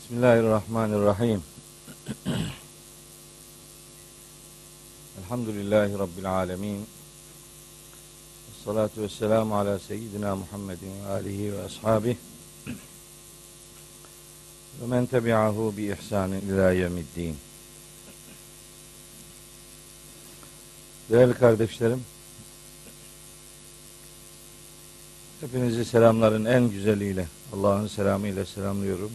Bismillahirrahmanirrahim. Elhamdülillahi Rabbil alemin. Salatu ve selamu ala seyyidina Muhammedin ve alihi ve ashabihi. Ve men tebi'ahu bi ihsanin ila yevmiddin. Değerli kardeşlerim, hepinizi selamların en güzeliyle, Allah'ın selamıyla selamlıyorum.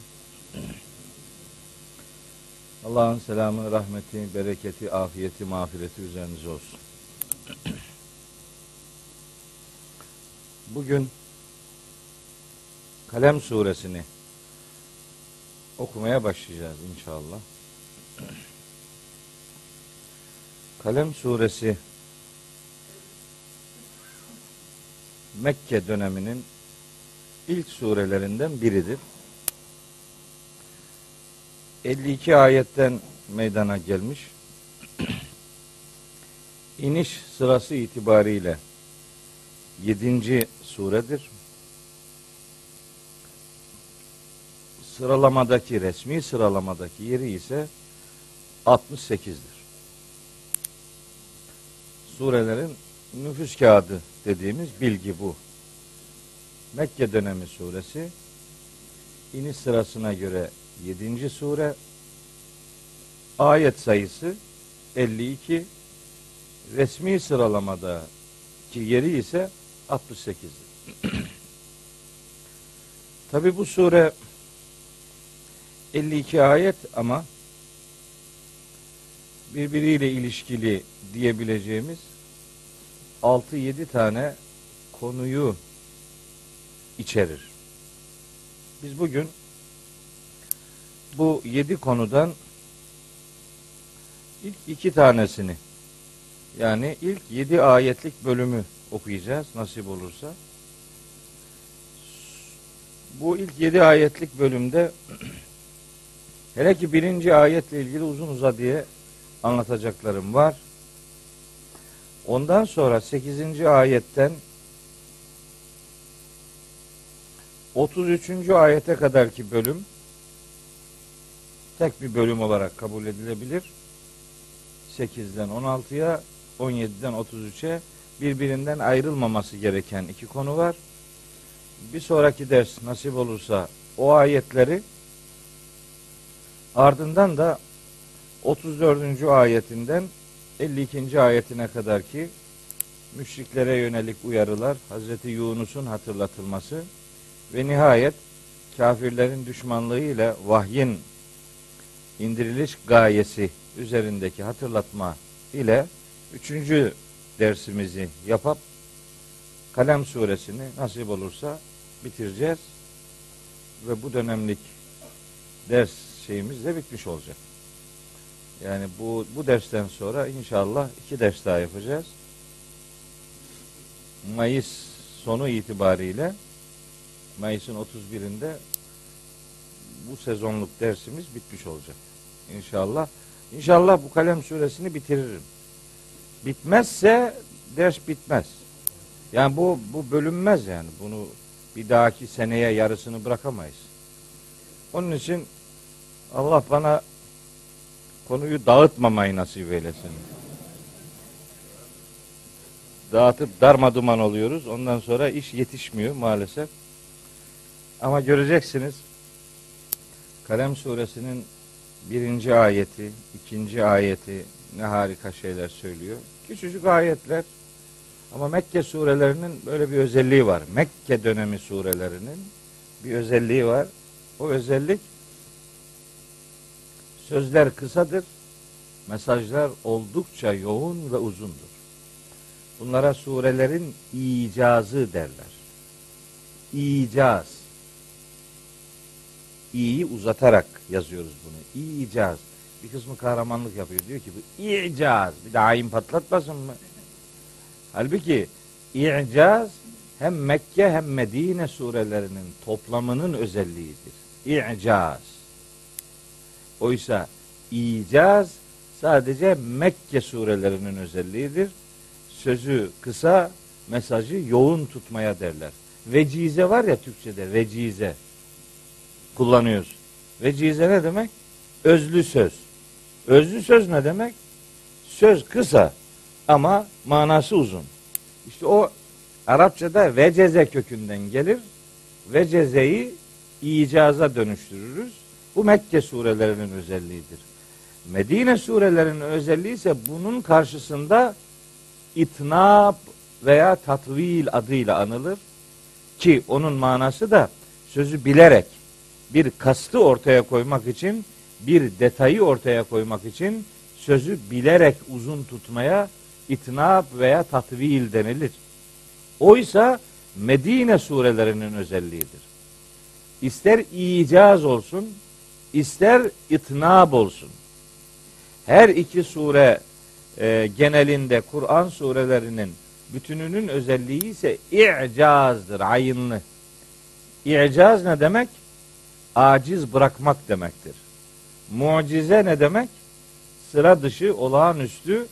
Allah'ın selamı, rahmeti, bereketi, afiyeti, mağfireti üzerinize olsun. Bugün Kalem suresini okumaya başlayacağız inşallah. Kalem suresi Mekke döneminin ilk surelerinden biridir. 52 ayetten meydana gelmiş. İniş sırası itibariyle 7. suredir. Sıralamadaki resmi sıralamadaki yeri ise 68'dir. Surelerin nüfus kağıdı dediğimiz bilgi bu. Mekke dönemi suresi iniş sırasına göre 7. sure ayet sayısı 52 resmi sıralamada ki yeri ise 68'dir. Tabi bu sure 52 ayet ama birbiriyle ilişkili diyebileceğimiz 6-7 tane konuyu içerir. Biz bugün bu yedi konudan ilk iki tanesini yani ilk yedi ayetlik bölümü okuyacağız nasip olursa. Bu ilk yedi ayetlik bölümde hele ki birinci ayetle ilgili uzun uzadıya anlatacaklarım var. Ondan sonra 8. ayetten 33. ayete kadarki bölüm tek bir bölüm olarak kabul edilebilir. 8'den 16'ya, 17'den 33'e birbirinden ayrılmaması gereken iki konu var. Bir sonraki ders nasip olursa o ayetleri ardından da 34. ayetinden 52. ayetine kadar ki müşriklere yönelik uyarılar, Hazreti Yunus'un hatırlatılması ve nihayet kafirlerin düşmanlığı ile vahyin indiriliş gayesi üzerindeki hatırlatma ile üçüncü dersimizi yapıp Kalem suresini nasip olursa bitireceğiz ve bu dönemlik ders şeyimiz de bitmiş olacak. Yani bu bu dersten sonra inşallah iki ders daha yapacağız. Mayıs sonu itibariyle Mayıs'ın 31'inde bu sezonluk dersimiz bitmiş olacak. İnşallah. İnşallah bu kalem suresini bitiririm. Bitmezse ders bitmez. Yani bu bu bölünmez yani. Bunu bir dahaki seneye yarısını bırakamayız. Onun için Allah bana konuyu dağıtmamayı nasip eylesin. Dağıtıp darma duman oluyoruz. Ondan sonra iş yetişmiyor maalesef. Ama göreceksiniz Kalem suresinin birinci ayeti, ikinci ayeti ne harika şeyler söylüyor. Küçücük ayetler ama Mekke surelerinin böyle bir özelliği var. Mekke dönemi surelerinin bir özelliği var. O özellik sözler kısadır, mesajlar oldukça yoğun ve uzundur. Bunlara surelerin icazı derler. İcaz. İ'yi uzatarak yazıyoruz bunu. İcaz. Bir kısmı kahramanlık yapıyor. Diyor ki bu icaz. Bir de ayin patlatmasın mı? Halbuki i'caz hem Mekke hem Medine surelerinin toplamının özelliğidir. İ'caz. Oysa icaz sadece Mekke surelerinin özelliğidir. Sözü kısa, mesajı yoğun tutmaya derler. Vecize var ya Türkçe'de vecize kullanıyoruz. Vecize ne demek? Özlü söz. Özlü söz ne demek? Söz kısa ama manası uzun. İşte o Arapçada veceze kökünden gelir. Vecezeyi icaza dönüştürürüz. Bu Mekke surelerinin özelliğidir. Medine surelerinin özelliği ise bunun karşısında itnab veya tatvil adıyla anılır. Ki onun manası da sözü bilerek bir kastı ortaya koymak için, bir detayı ortaya koymak için sözü bilerek uzun tutmaya itnab veya tatvil denilir. Oysa Medine surelerinin özelliğidir. İster icaz olsun, ister itnab olsun. Her iki sure e, genelinde Kur'an surelerinin bütününün özelliği ise i'cazdır, ayınlı. İ'caz ne demek? Aciz bırakmak demektir. Mucize ne demek? Sıra dışı, olağanüstü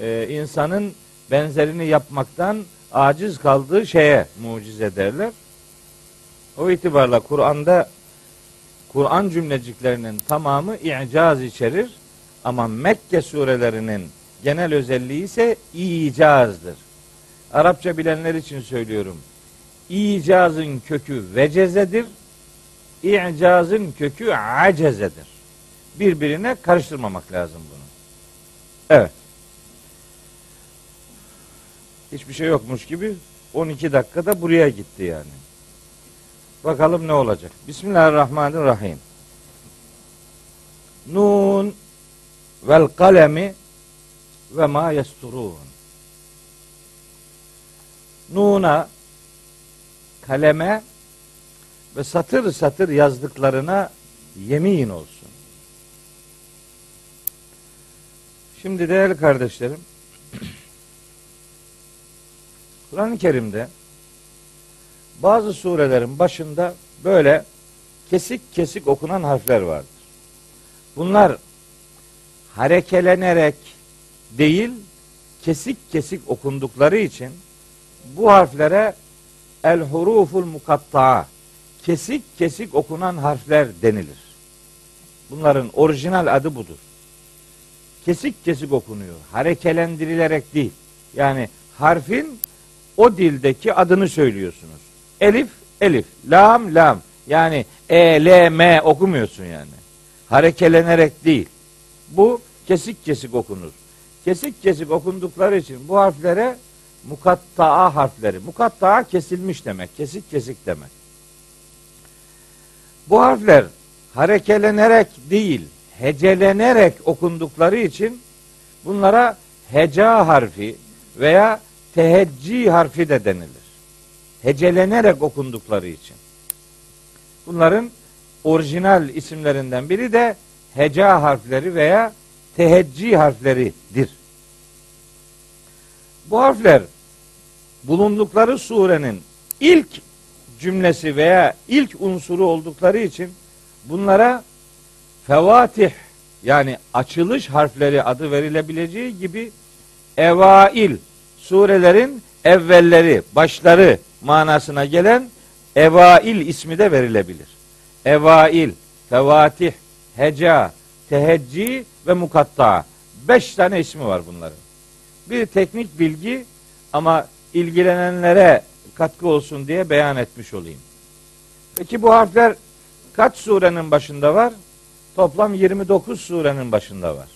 e, insanın benzerini yapmaktan aciz kaldığı şeye mucize derler. O itibarla Kur'an'da Kur'an cümleciklerinin tamamı i'caz içerir ama Mekke surelerinin genel özelliği ise icazdır. Arapça bilenler için söylüyorum. İcazın kökü vecezedir. İcazın kökü acezedir. Birbirine karıştırmamak lazım bunu. Evet. Hiçbir şey yokmuş gibi 12 dakikada buraya gitti yani. Bakalım ne olacak. Bismillahirrahmanirrahim. Nun vel kalemi ve ma yesturun. Nuna kaleme ve satır satır yazdıklarına yemin olsun. Şimdi değerli kardeşlerim Kur'an-ı Kerim'de bazı surelerin başında böyle kesik kesik okunan harfler vardır. Bunlar harekelenerek değil kesik kesik okundukları için bu harflere el huruful mukatta'a kesik kesik okunan harfler denilir. Bunların orijinal adı budur. Kesik kesik okunuyor. Harekelendirilerek değil. Yani harfin o dildeki adını söylüyorsunuz. Elif, elif, lam, lam. Yani e, l, m okumuyorsun yani. Harekelenerek değil. Bu kesik kesik okunur. Kesik kesik okundukları için bu harflere mukatta'a harfleri. Mukatta'a kesilmiş demek. Kesik kesik demek. Bu harfler harekelenerek değil, hecelenerek okundukları için bunlara heca harfi veya teheccü harfi de denilir. Hecelenerek okundukları için. Bunların orijinal isimlerinden biri de heca harfleri veya teheccü harfleridir. Bu harfler bulundukları surenin ilk cümlesi veya ilk unsuru oldukları için bunlara fevatih yani açılış harfleri adı verilebileceği gibi evail surelerin evvelleri, başları manasına gelen evail ismi de verilebilir. Evail, fevatih, heca, teheccü ve mukatta. Beş tane ismi var bunların. Bir teknik bilgi ama ilgilenenlere katkı olsun diye beyan etmiş olayım. Peki bu harfler kaç surenin başında var? Toplam 29 surenin başında var.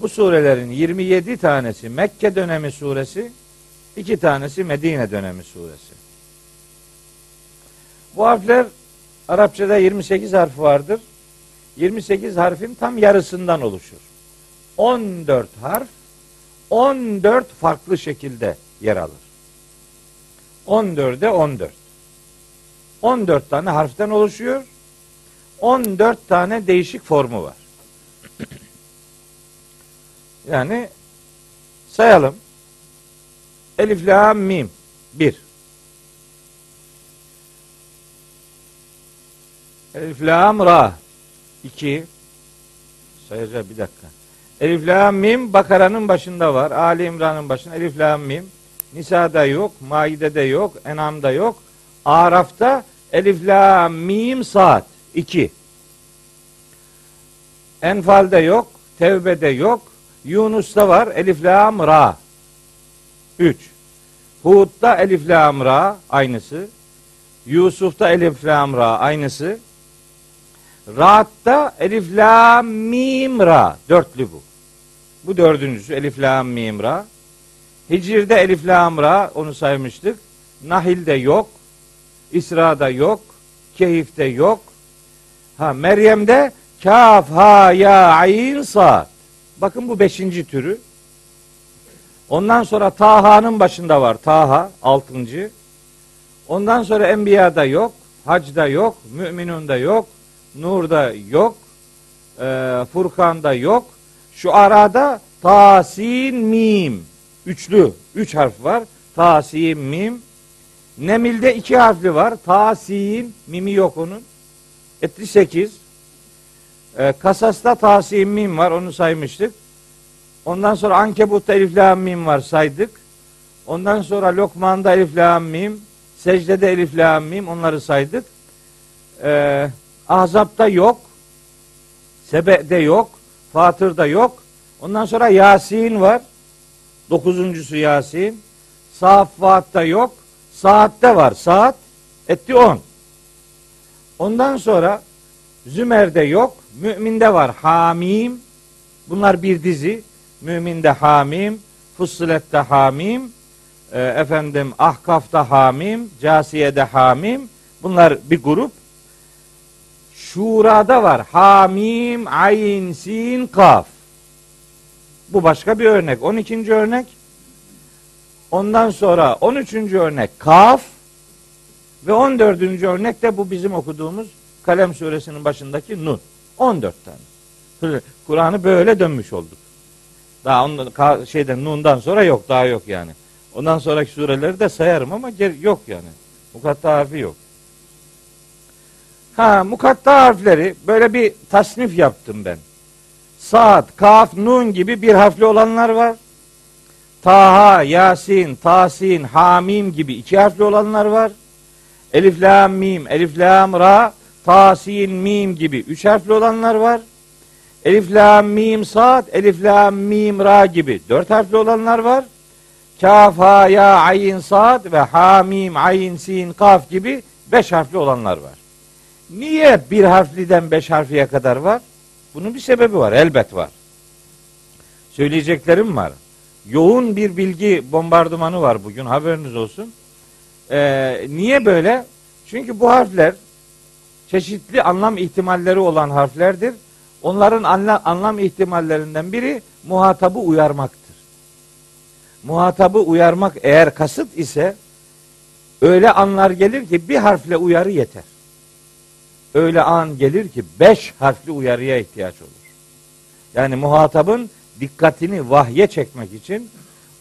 Bu surelerin 27 tanesi Mekke dönemi suresi, iki tanesi Medine dönemi suresi. Bu harfler Arapçada 28 harf vardır. 28 harfin tam yarısından oluşur. 14 harf 14 farklı şekilde yer alır. 14'e 14. 14 tane harften oluşuyor. 14 tane değişik formu var. Yani sayalım. Elif, la, mim. Bir. Elif, lam, ra. İki. Sayacağım bir dakika. Elif, lam, mim Bakara'nın başında var. Ali İmran'ın başında. Elif, lam, mim. Nisa'da yok. Maide'de yok. Enam'da yok. Araf'ta Elif, lam, mim, saat. 2. Enfal'de yok, Tevbe'de yok, Yunus'ta var Elif Lam Ra. 3. Hud'da Elif Lam Ra aynısı. Yusuf'ta Elif Lam Ra aynısı. Ra'da Elif Lam Mim Ra. Dörtlü bu. Bu dördüncüsü Elif Lam Mim Ra. Hicr'de Elif Lam Ra onu saymıştık. Nahil'de yok. İsra'da yok. Keyif'te yok. Ha Meryem'de Kaf ha ya ayn sad. Bakın bu beşinci türü. Ondan sonra Taha'nın başında var. Taha altıncı. Ondan sonra Enbiya'da yok. Hac'da yok. Müminun'da yok. Nur'da yok. E, Furkan'da yok. Şu arada Tasin Mim. Üçlü. Üç harf var. Tasin Mim. Nemil'de iki harfli var. Tasin. Mimi yok onun. Etti sekiz. E, Kasas'ta Tasin Mim var. Onu saymıştık. Ondan sonra Ankebut'ta Elif Lam Mim var saydık. Ondan sonra Lokman'da Elif Lam Mim. Secdede Elif Lam Mim. Onları saydık. Ee, Ahzab'da yok. Sebe'de yok. Fatır'da yok. Ondan sonra Yasin var. Dokuzuncusu Yasin. Saffat'ta yok. Saatte var. Saat etti on. Ondan sonra Zümer'de yok. Mü'minde var. Hamim. Bunlar bir dizi. Mü'minde Hamim. Fussilet'te Hamim. E, efendim Ahkaf'ta Hamim. Casiye'de Hamim. Bunlar bir grup. Şura'da var. Hamim, ayn, sin, kaf. Bu başka bir örnek. 12. örnek. Ondan sonra 13. örnek kaf. Ve 14. örnek de bu bizim okuduğumuz Kalem suresinin başındaki nun. 14 tane. Kur'an'ı böyle dönmüş olduk. Daha onun şeyden nundan sonra yok daha yok yani. Ondan sonraki sureleri de sayarım ama yok yani. Mukatta harfi yok. Ha mukatta harfleri böyle bir tasnif yaptım ben. Saat, kaf, nun gibi bir harfli olanlar var. Taha, Yasin, Tasin, Hamim gibi iki harfli olanlar var. Elif, Lam, Mim, Elif, Lam, Ra, Tasin, Mim gibi üç harfli olanlar var. Elif, Lam, Mim, Sad, Elif, Lam, Mim, Ra gibi dört harfli olanlar var. Kaf, Ha, Ya, Ayin, Sad ve Ha, Mim, Ayin, Sin, Kaf gibi beş harfli olanlar var. Niye bir harfliden beş harfiye kadar var? Bunun bir sebebi var. Elbet var. Söyleyeceklerim var. Yoğun bir bilgi bombardımanı var bugün. Haberiniz olsun. Ee, niye böyle? Çünkü bu harfler çeşitli anlam ihtimalleri olan harflerdir. Onların anlam, anlam ihtimallerinden biri muhatabı uyarmaktır. Muhatabı uyarmak eğer kasıt ise öyle anlar gelir ki bir harfle uyarı yeter öyle an gelir ki beş harfli uyarıya ihtiyaç olur. Yani muhatabın dikkatini vahye çekmek için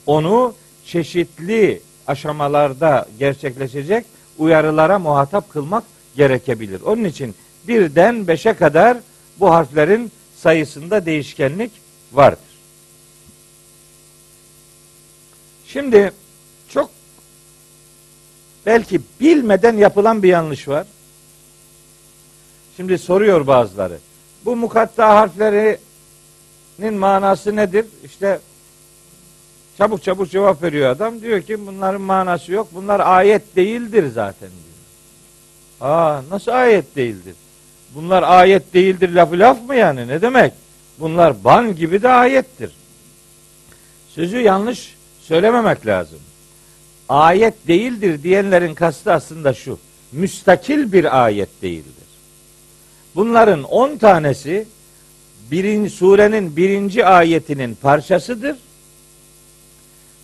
onu çeşitli aşamalarda gerçekleşecek uyarılara muhatap kılmak gerekebilir. Onun için birden beşe kadar bu harflerin sayısında değişkenlik vardır. Şimdi çok belki bilmeden yapılan bir yanlış var. Şimdi soruyor bazıları. Bu mukatta harflerinin manası nedir? İşte çabuk çabuk cevap veriyor adam. Diyor ki bunların manası yok. Bunlar ayet değildir zaten diyor. Aa nasıl ayet değildir? Bunlar ayet değildir lafı laf mı yani? Ne demek? Bunlar ban gibi de ayettir. Sözü yanlış söylememek lazım. Ayet değildir diyenlerin kastı aslında şu. Müstakil bir ayet değildir. Bunların on tanesi birinci, surenin birinci ayetinin parçasıdır.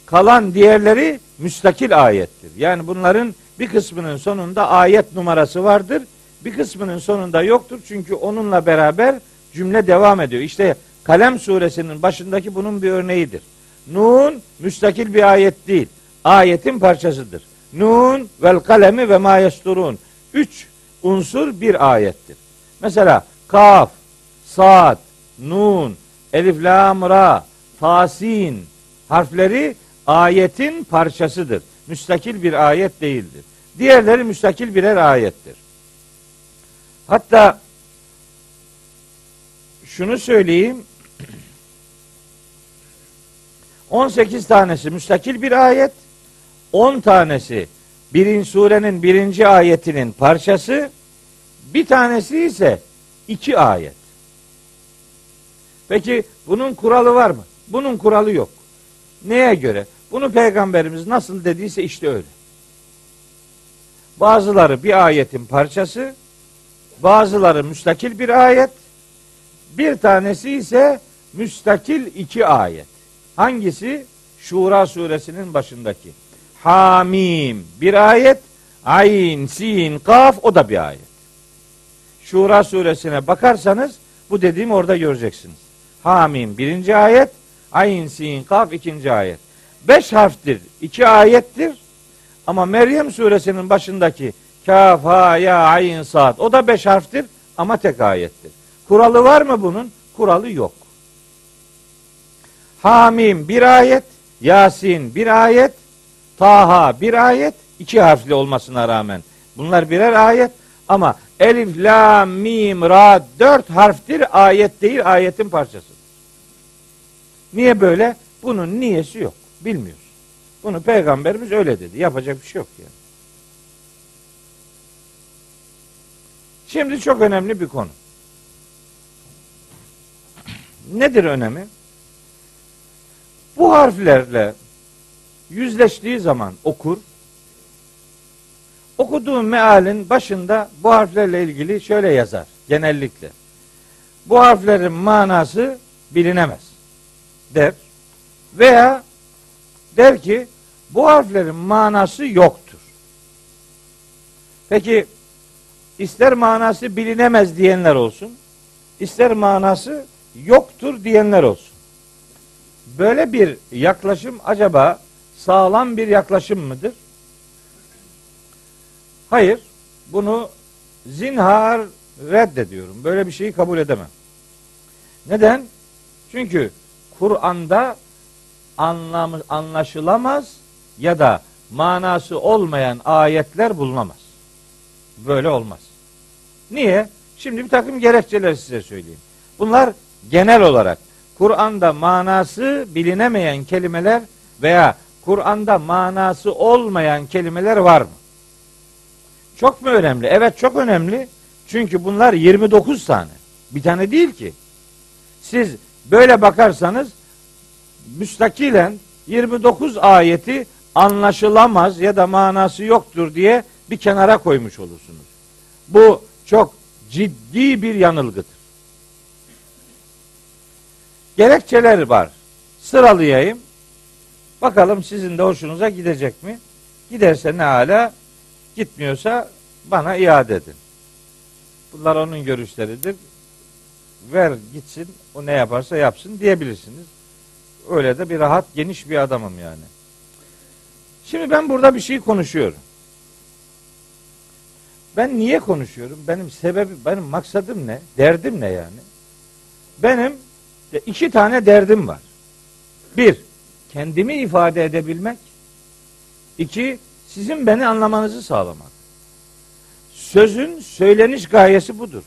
Kalan diğerleri müstakil ayettir. Yani bunların bir kısmının sonunda ayet numarası vardır. Bir kısmının sonunda yoktur. Çünkü onunla beraber cümle devam ediyor. İşte Kalem suresinin başındaki bunun bir örneğidir. Nun müstakil bir ayet değil. Ayetin parçasıdır. Nun vel kalemi ve ma yesturun. Üç unsur bir ayettir. Mesela kaf, saat, nun, elif, lam, ra, tasin harfleri ayetin parçasıdır. Müstakil bir ayet değildir. Diğerleri müstakil birer ayettir. Hatta şunu söyleyeyim. 18 tanesi müstakil bir ayet, 10 tanesi birinci surenin birinci ayetinin parçası, bir tanesi ise iki ayet. Peki bunun kuralı var mı? Bunun kuralı yok. Neye göre? Bunu peygamberimiz nasıl dediyse işte öyle. Bazıları bir ayetin parçası, bazıları müstakil bir ayet, bir tanesi ise müstakil iki ayet. Hangisi? Şura suresinin başındaki. Hamim bir ayet, ayn, sin, kaf o da bir ayet. Şura suresine bakarsanız bu dediğim orada göreceksiniz. Hamim birinci ayet, ayn, sin, kaf ikinci ayet. Beş harftir, iki ayettir. Ama Meryem suresinin başındaki kaf, ha, ya, ayn, saat o da beş harftir ama tek ayettir. Kuralı var mı bunun? Kuralı yok. Hamim bir ayet, Yasin bir ayet, Taha bir ayet, iki harfli olmasına rağmen. Bunlar birer ayet ama Elif, La, Mim, Ra dört harftir ayet değil ayetin parçası. Niye böyle? Bunun niyesi yok. Bilmiyoruz. Bunu peygamberimiz öyle dedi. Yapacak bir şey yok yani. Şimdi çok önemli bir konu. Nedir önemi? Bu harflerle yüzleştiği zaman okur, okuduğun mealin başında bu harflerle ilgili şöyle yazar genellikle. Bu harflerin manası bilinemez der. Veya der ki bu harflerin manası yoktur. Peki ister manası bilinemez diyenler olsun, ister manası yoktur diyenler olsun. Böyle bir yaklaşım acaba sağlam bir yaklaşım mıdır? Hayır. Bunu zinhar reddediyorum. Böyle bir şeyi kabul edemem. Neden? Çünkü Kur'an'da anlamı anlaşılamaz ya da manası olmayan ayetler bulunamaz. Böyle olmaz. Niye? Şimdi bir takım gerekçeler size söyleyeyim. Bunlar genel olarak Kur'an'da manası bilinemeyen kelimeler veya Kur'an'da manası olmayan kelimeler var mı? Çok mu önemli? Evet çok önemli. Çünkü bunlar 29 tane. Bir tane değil ki. Siz böyle bakarsanız müstakilen 29 ayeti anlaşılamaz ya da manası yoktur diye bir kenara koymuş olursunuz. Bu çok ciddi bir yanılgıdır. Gerekçeler var. Sıralayayım. Bakalım sizin de hoşunuza gidecek mi? Giderse ne hala, gitmiyorsa bana iade edin. Bunlar onun görüşleridir. Ver gitsin, o ne yaparsa yapsın diyebilirsiniz. Öyle de bir rahat, geniş bir adamım yani. Şimdi ben burada bir şey konuşuyorum. Ben niye konuşuyorum? Benim sebebi, benim maksadım ne? Derdim ne yani? Benim iki tane derdim var. Bir, kendimi ifade edebilmek. İki, sizin beni anlamanızı sağlamak. Sözün söyleniş gayesi budur.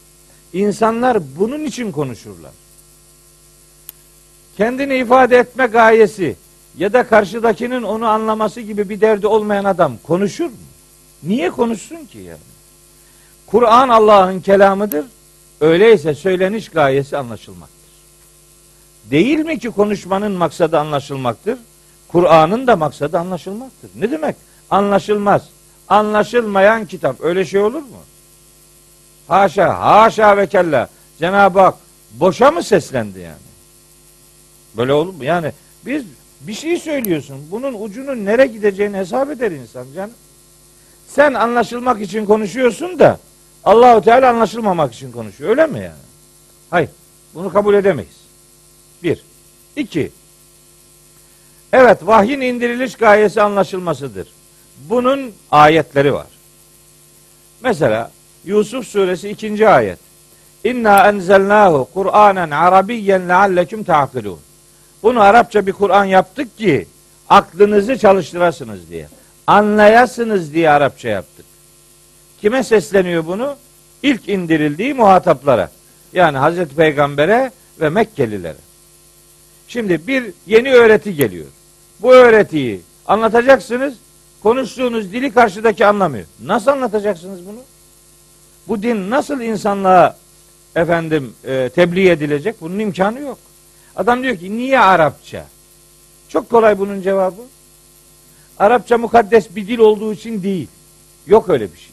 İnsanlar bunun için konuşurlar. Kendini ifade etme gayesi ya da karşıdakinin onu anlaması gibi bir derdi olmayan adam konuşur mu? Niye konuşsun ki yani? Kur'an Allah'ın kelamıdır. Öyleyse söyleniş gayesi anlaşılmaktır. Değil mi ki konuşmanın maksadı anlaşılmaktır? Kur'an'ın da maksadı anlaşılmaktır. Ne demek? Anlaşılmaz. Anlaşılmayan kitap. Öyle şey olur mu? Haşa, haşa ve kella. Cenab-ı Hak boşa mı seslendi yani? Böyle olur mu? Yani biz bir şey söylüyorsun. Bunun ucunun nereye gideceğini hesap eder insan canım. Sen anlaşılmak için konuşuyorsun da Allahu Teala anlaşılmamak için konuşuyor. Öyle mi yani? Hayır. Bunu kabul edemeyiz. Bir. İki. Evet vahyin indiriliş gayesi anlaşılmasıdır. Bunun ayetleri var. Mesela Yusuf suresi ikinci ayet. İnna enzelnahu Kur'anen Arabiyyen lealleküm ta'kilun. Bunu Arapça bir Kur'an yaptık ki aklınızı çalıştırasınız diye. Anlayasınız diye Arapça yaptık. Kime sesleniyor bunu? İlk indirildiği muhataplara. Yani Hazreti Peygamber'e ve Mekkelilere. Şimdi bir yeni öğreti geliyor. Bu öğretiyi anlatacaksınız. Konuştuğunuz dili karşıdaki anlamıyor. Nasıl anlatacaksınız bunu? Bu din nasıl insanlığa efendim e, tebliğ edilecek? Bunun imkanı yok. Adam diyor ki niye Arapça? Çok kolay bunun cevabı. Arapça mukaddes bir dil olduğu için değil. Yok öyle bir şey.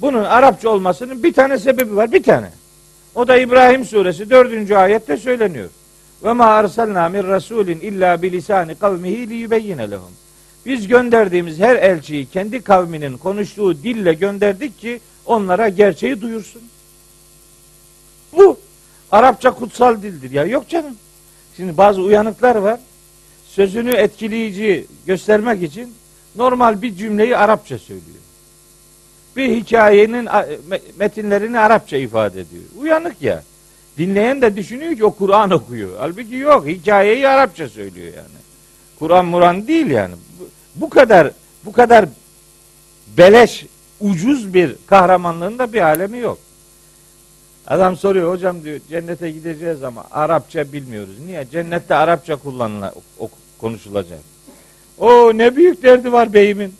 Bunun Arapça olmasının bir tane sebebi var. Bir tane. O da İbrahim suresi dördüncü ayette söyleniyor. Ve ma arsalna min rasulin illa bilisani kavmihi li yubeyyine lehum. Biz gönderdiğimiz her elçiyi kendi kavminin konuştuğu dille gönderdik ki onlara gerçeği duyursun. Bu Arapça kutsal dildir ya. Yok canım. Şimdi bazı uyanıklar var. Sözünü etkileyici göstermek için normal bir cümleyi Arapça söylüyor. Bir hikayenin metinlerini Arapça ifade ediyor. Uyanık ya. Dinleyen de düşünüyor ki o Kur'an okuyor. Halbuki yok. Hikayeyi Arapça söylüyor yani. Kur'an Muran değil yani. Bu, kadar bu kadar beleş ucuz bir kahramanlığın da bir alemi yok. Adam soruyor hocam diyor cennete gideceğiz ama Arapça bilmiyoruz. Niye? Cennette Arapça kullanılan konuşulacak. O ne büyük derdi var beyimin.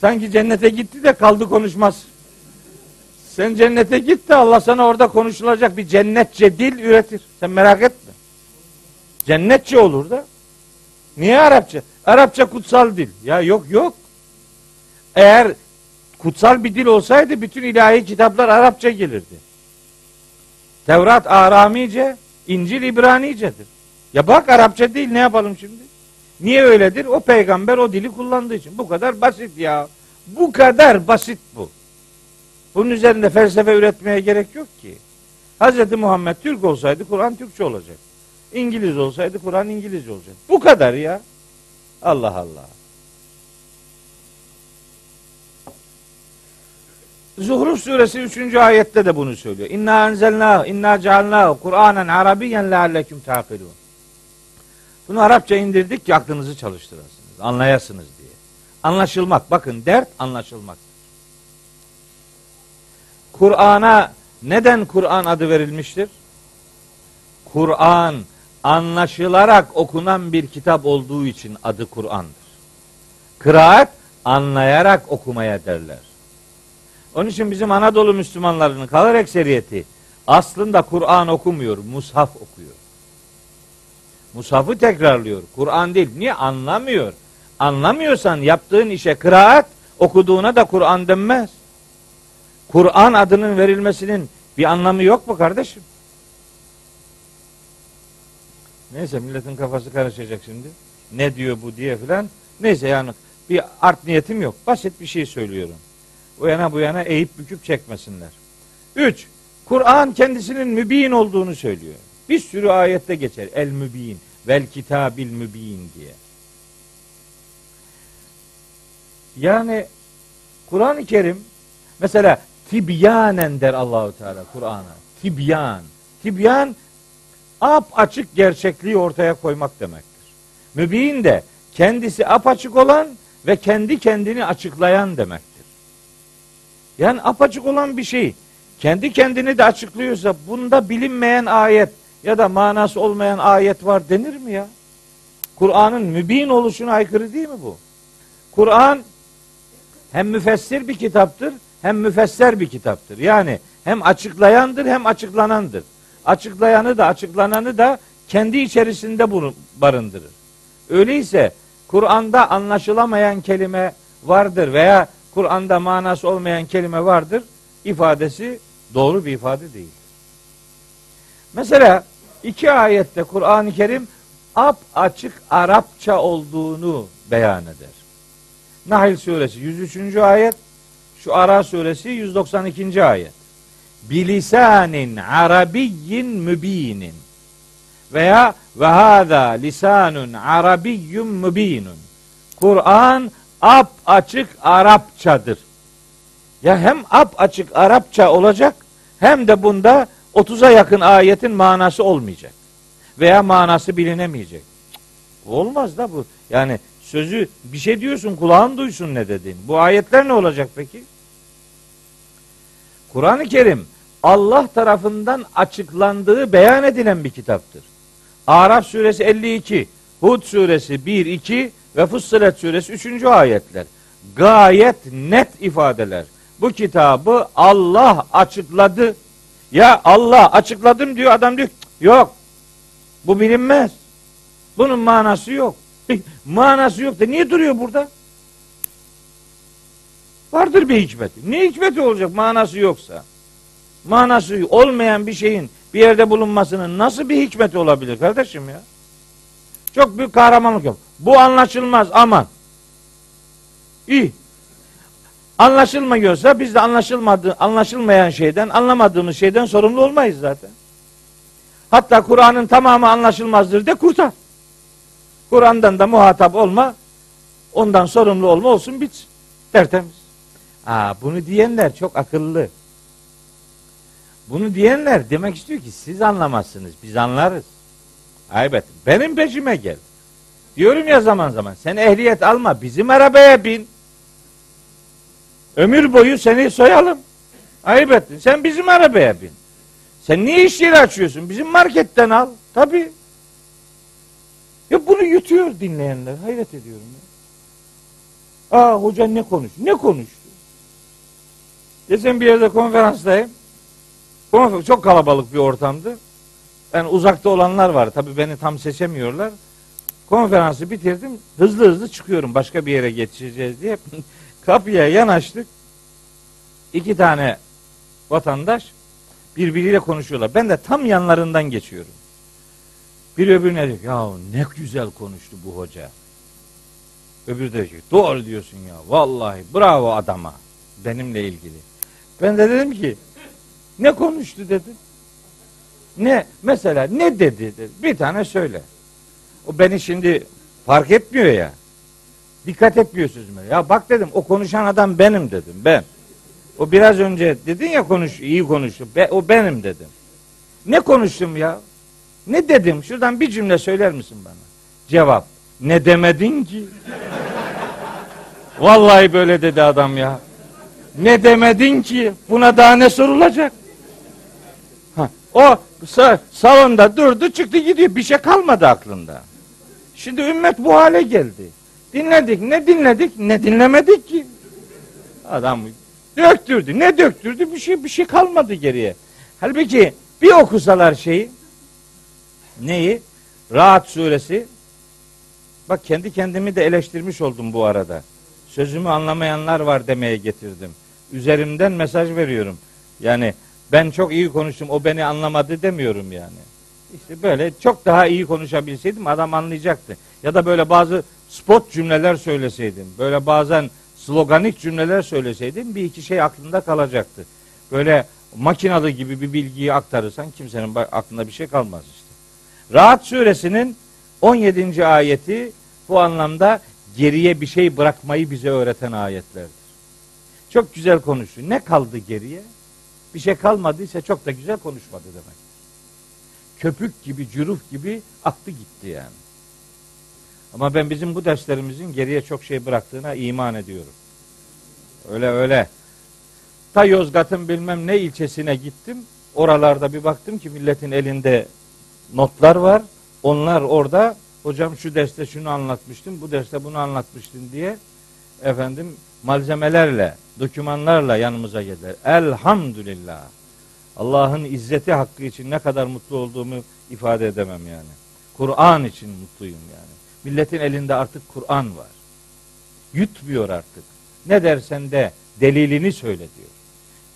Sanki cennete gitti de kaldı konuşmaz. Sen cennete git de Allah sana orada konuşulacak bir cennetçe dil üretir. Sen merak etme. Cennetçe olur da. Niye Arapça? Arapça kutsal dil. Ya yok yok. Eğer kutsal bir dil olsaydı bütün ilahi kitaplar Arapça gelirdi. Tevrat Aramice, İncil İbranicedir. Ya bak Arapça değil ne yapalım şimdi? Niye öyledir? O peygamber o dili kullandığı için. Bu kadar basit ya. Bu kadar basit bu. Bunun üzerinde felsefe üretmeye gerek yok ki. Hz. Muhammed Türk olsaydı Kur'an Türkçe olacak. İngiliz olsaydı Kur'an İngilizce olacak. Bu kadar ya. Allah Allah. Zuhruf suresi 3. ayette de bunu söylüyor. İnna enzelnahu inna cealnahu Kur'anen Arabiyen lealleküm takilun. Bunu Arapça indirdik ki aklınızı çalıştırasınız, anlayasınız diye. Anlaşılmak, bakın dert anlaşılmak. Kur'an'a neden Kur'an adı verilmiştir? Kur'an anlaşılarak okunan bir kitap olduğu için adı Kur'an'dır. Kıraat anlayarak okumaya derler. Onun için bizim Anadolu Müslümanlarının kalır ekseriyeti aslında Kur'an okumuyor, mushaf okuyor. Mushafı tekrarlıyor. Kur'an değil. Niye? Anlamıyor. Anlamıyorsan yaptığın işe kıraat, okuduğuna da Kur'an denmez. Kur'an adının verilmesinin bir anlamı yok mu kardeşim? Neyse milletin kafası karışacak şimdi. Ne diyor bu diye filan. Neyse yani bir art niyetim yok. Basit bir şey söylüyorum. O yana bu yana eğip büküp çekmesinler. Üç, Kur'an kendisinin mübin olduğunu söylüyor. Bir sürü ayette geçer. El mübin, vel kitabil mübin diye. Yani Kur'an-ı Kerim mesela tibyanen der Allahu Teala Kur'an'a. Tibyan. Tibyan ap açık gerçekliği ortaya koymak demektir. Mübin de kendisi apaçık olan ve kendi kendini açıklayan demektir. Yani apaçık olan bir şey kendi kendini de açıklıyorsa bunda bilinmeyen ayet ya da manası olmayan ayet var denir mi ya? Kur'an'ın mübin oluşuna aykırı değil mi bu? Kur'an hem müfessir bir kitaptır hem müfesser bir kitaptır. Yani hem açıklayandır hem açıklanandır. Açıklayanı da açıklananı da kendi içerisinde bunu barındırır. Öyleyse Kur'an'da anlaşılamayan kelime vardır veya Kur'an'da manası olmayan kelime vardır ifadesi doğru bir ifade değil. Mesela iki ayette Kur'an-ı Kerim ap açık Arapça olduğunu beyan eder. Nahl suresi 103. ayet, şu Ara suresi 192. ayet. Bilisanin arabiyyin mübinin veya ve hâzâ lisanun arabiyyun mübinun. Kur'an ap açık Arapçadır. Ya hem ap açık Arapça olacak hem de bunda 30'a yakın ayetin manası olmayacak. Veya manası bilinemeyecek. Olmaz da bu. Yani sözü bir şey diyorsun kulağın duysun ne dedin. Bu ayetler ne olacak peki? Kur'an-ı Kerim Allah tarafından açıklandığı beyan edilen bir kitaptır. Araf suresi 52, Hud suresi 1, 2 ve Fussilet suresi 3. ayetler. Gayet net ifadeler. Bu kitabı Allah açıkladı. Ya Allah açıkladım diyor adam diyor. Yok. Bu bilinmez. Bunun manası yok. manası yok da niye duruyor burada? Vardır bir hikmeti. Ne hikmeti olacak manası yoksa? Manası olmayan bir şeyin bir yerde bulunmasının nasıl bir hikmeti olabilir kardeşim ya? Çok büyük kahramanlık yok. Bu anlaşılmaz aman. İyi. Anlaşılmıyorsa biz de anlaşılmadı, anlaşılmayan şeyden, anlamadığımız şeyden sorumlu olmayız zaten. Hatta Kur'an'ın tamamı anlaşılmazdır de kurtar. Kur'an'dan da muhatap olma, ondan sorumlu olma olsun bitsin. Tertemiz. Aa, bunu diyenler çok akıllı. Bunu diyenler demek istiyor ki siz anlamazsınız, biz anlarız. Evet, benim peşime gel. Diyorum ya zaman zaman, sen ehliyet alma, bizim arabaya bin. Ömür boyu seni soyalım. Ayıp. Sen bizim arabaya bin. Sen niye iş yeri açıyorsun? Bizim marketten al. Tabii. Ya bunu yutuyor dinleyenler. Hayret ediyorum. Ya. Aa hoca ne konuştu? Ne konuştu? Geçen bir yerde konferanstayım. Konfer çok kalabalık bir ortamdı. Yani uzakta olanlar var. Tabii beni tam seçemiyorlar. Konferansı bitirdim. Hızlı hızlı çıkıyorum. Başka bir yere geçeceğiz diye. Kapıya yanaştık. İki tane vatandaş birbiriyle konuşuyorlar. Ben de tam yanlarından geçiyorum. Bir öbürüne diyor ya ne güzel konuştu bu hoca. Öbürü de diyor doğru diyorsun ya vallahi bravo adama benimle ilgili. Ben de dedim ki ne konuştu dedim. Ne mesela ne dedi dedi. Bir tane söyle. O beni şimdi fark etmiyor ya. Dikkat etmiyor sözüme. Ya bak dedim o konuşan adam benim dedim ben. O biraz önce dedin ya konuş iyi konuştu. Be, o benim dedim. Ne konuştum ya? Ne dedim? Şuradan bir cümle söyler misin bana? Cevap. Ne demedin ki? Vallahi böyle dedi adam ya. Ne demedin ki? Buna daha ne sorulacak? O salonda durdu çıktı gidiyor. Bir şey kalmadı aklında. Şimdi ümmet bu hale geldi. Dinledik ne dinledik ne dinlemedik ki. Adam döktürdü. Ne döktürdü? Bir şey bir şey kalmadı geriye. Halbuki bir okusalar şeyi neyi? Rahat suresi. Bak kendi kendimi de eleştirmiş oldum bu arada. Sözümü anlamayanlar var demeye getirdim. Üzerimden mesaj veriyorum. Yani ben çok iyi konuştum o beni anlamadı demiyorum yani. İşte böyle çok daha iyi konuşabilseydim adam anlayacaktı. Ya da böyle bazı spot cümleler söyleseydim. Böyle bazen sloganik cümleler söyleseydim bir iki şey aklında kalacaktı. Böyle makinalı gibi bir bilgiyi aktarırsan kimsenin aklında bir şey kalmaz işte. Rahat suresinin 17. ayeti bu anlamda geriye bir şey bırakmayı bize öğreten ayetlerdir. Çok güzel konuştu. Ne kaldı geriye? Bir şey kalmadıysa çok da güzel konuşmadı demek. Köpük gibi, cüruf gibi aktı gitti yani. Ama ben bizim bu derslerimizin geriye çok şey bıraktığına iman ediyorum. Öyle öyle. Ta Yozgat'ın bilmem ne ilçesine gittim. Oralarda bir baktım ki milletin elinde notlar var. Onlar orada hocam şu derste şunu anlatmıştım, bu derste bunu anlatmıştım diye efendim malzemelerle, dokümanlarla yanımıza geldiler. Elhamdülillah. Allah'ın izzeti hakkı için ne kadar mutlu olduğumu ifade edemem yani. Kur'an için mutluyum yani. Milletin elinde artık Kur'an var. Yutmuyor artık. Ne dersen de delilini söyle diyor.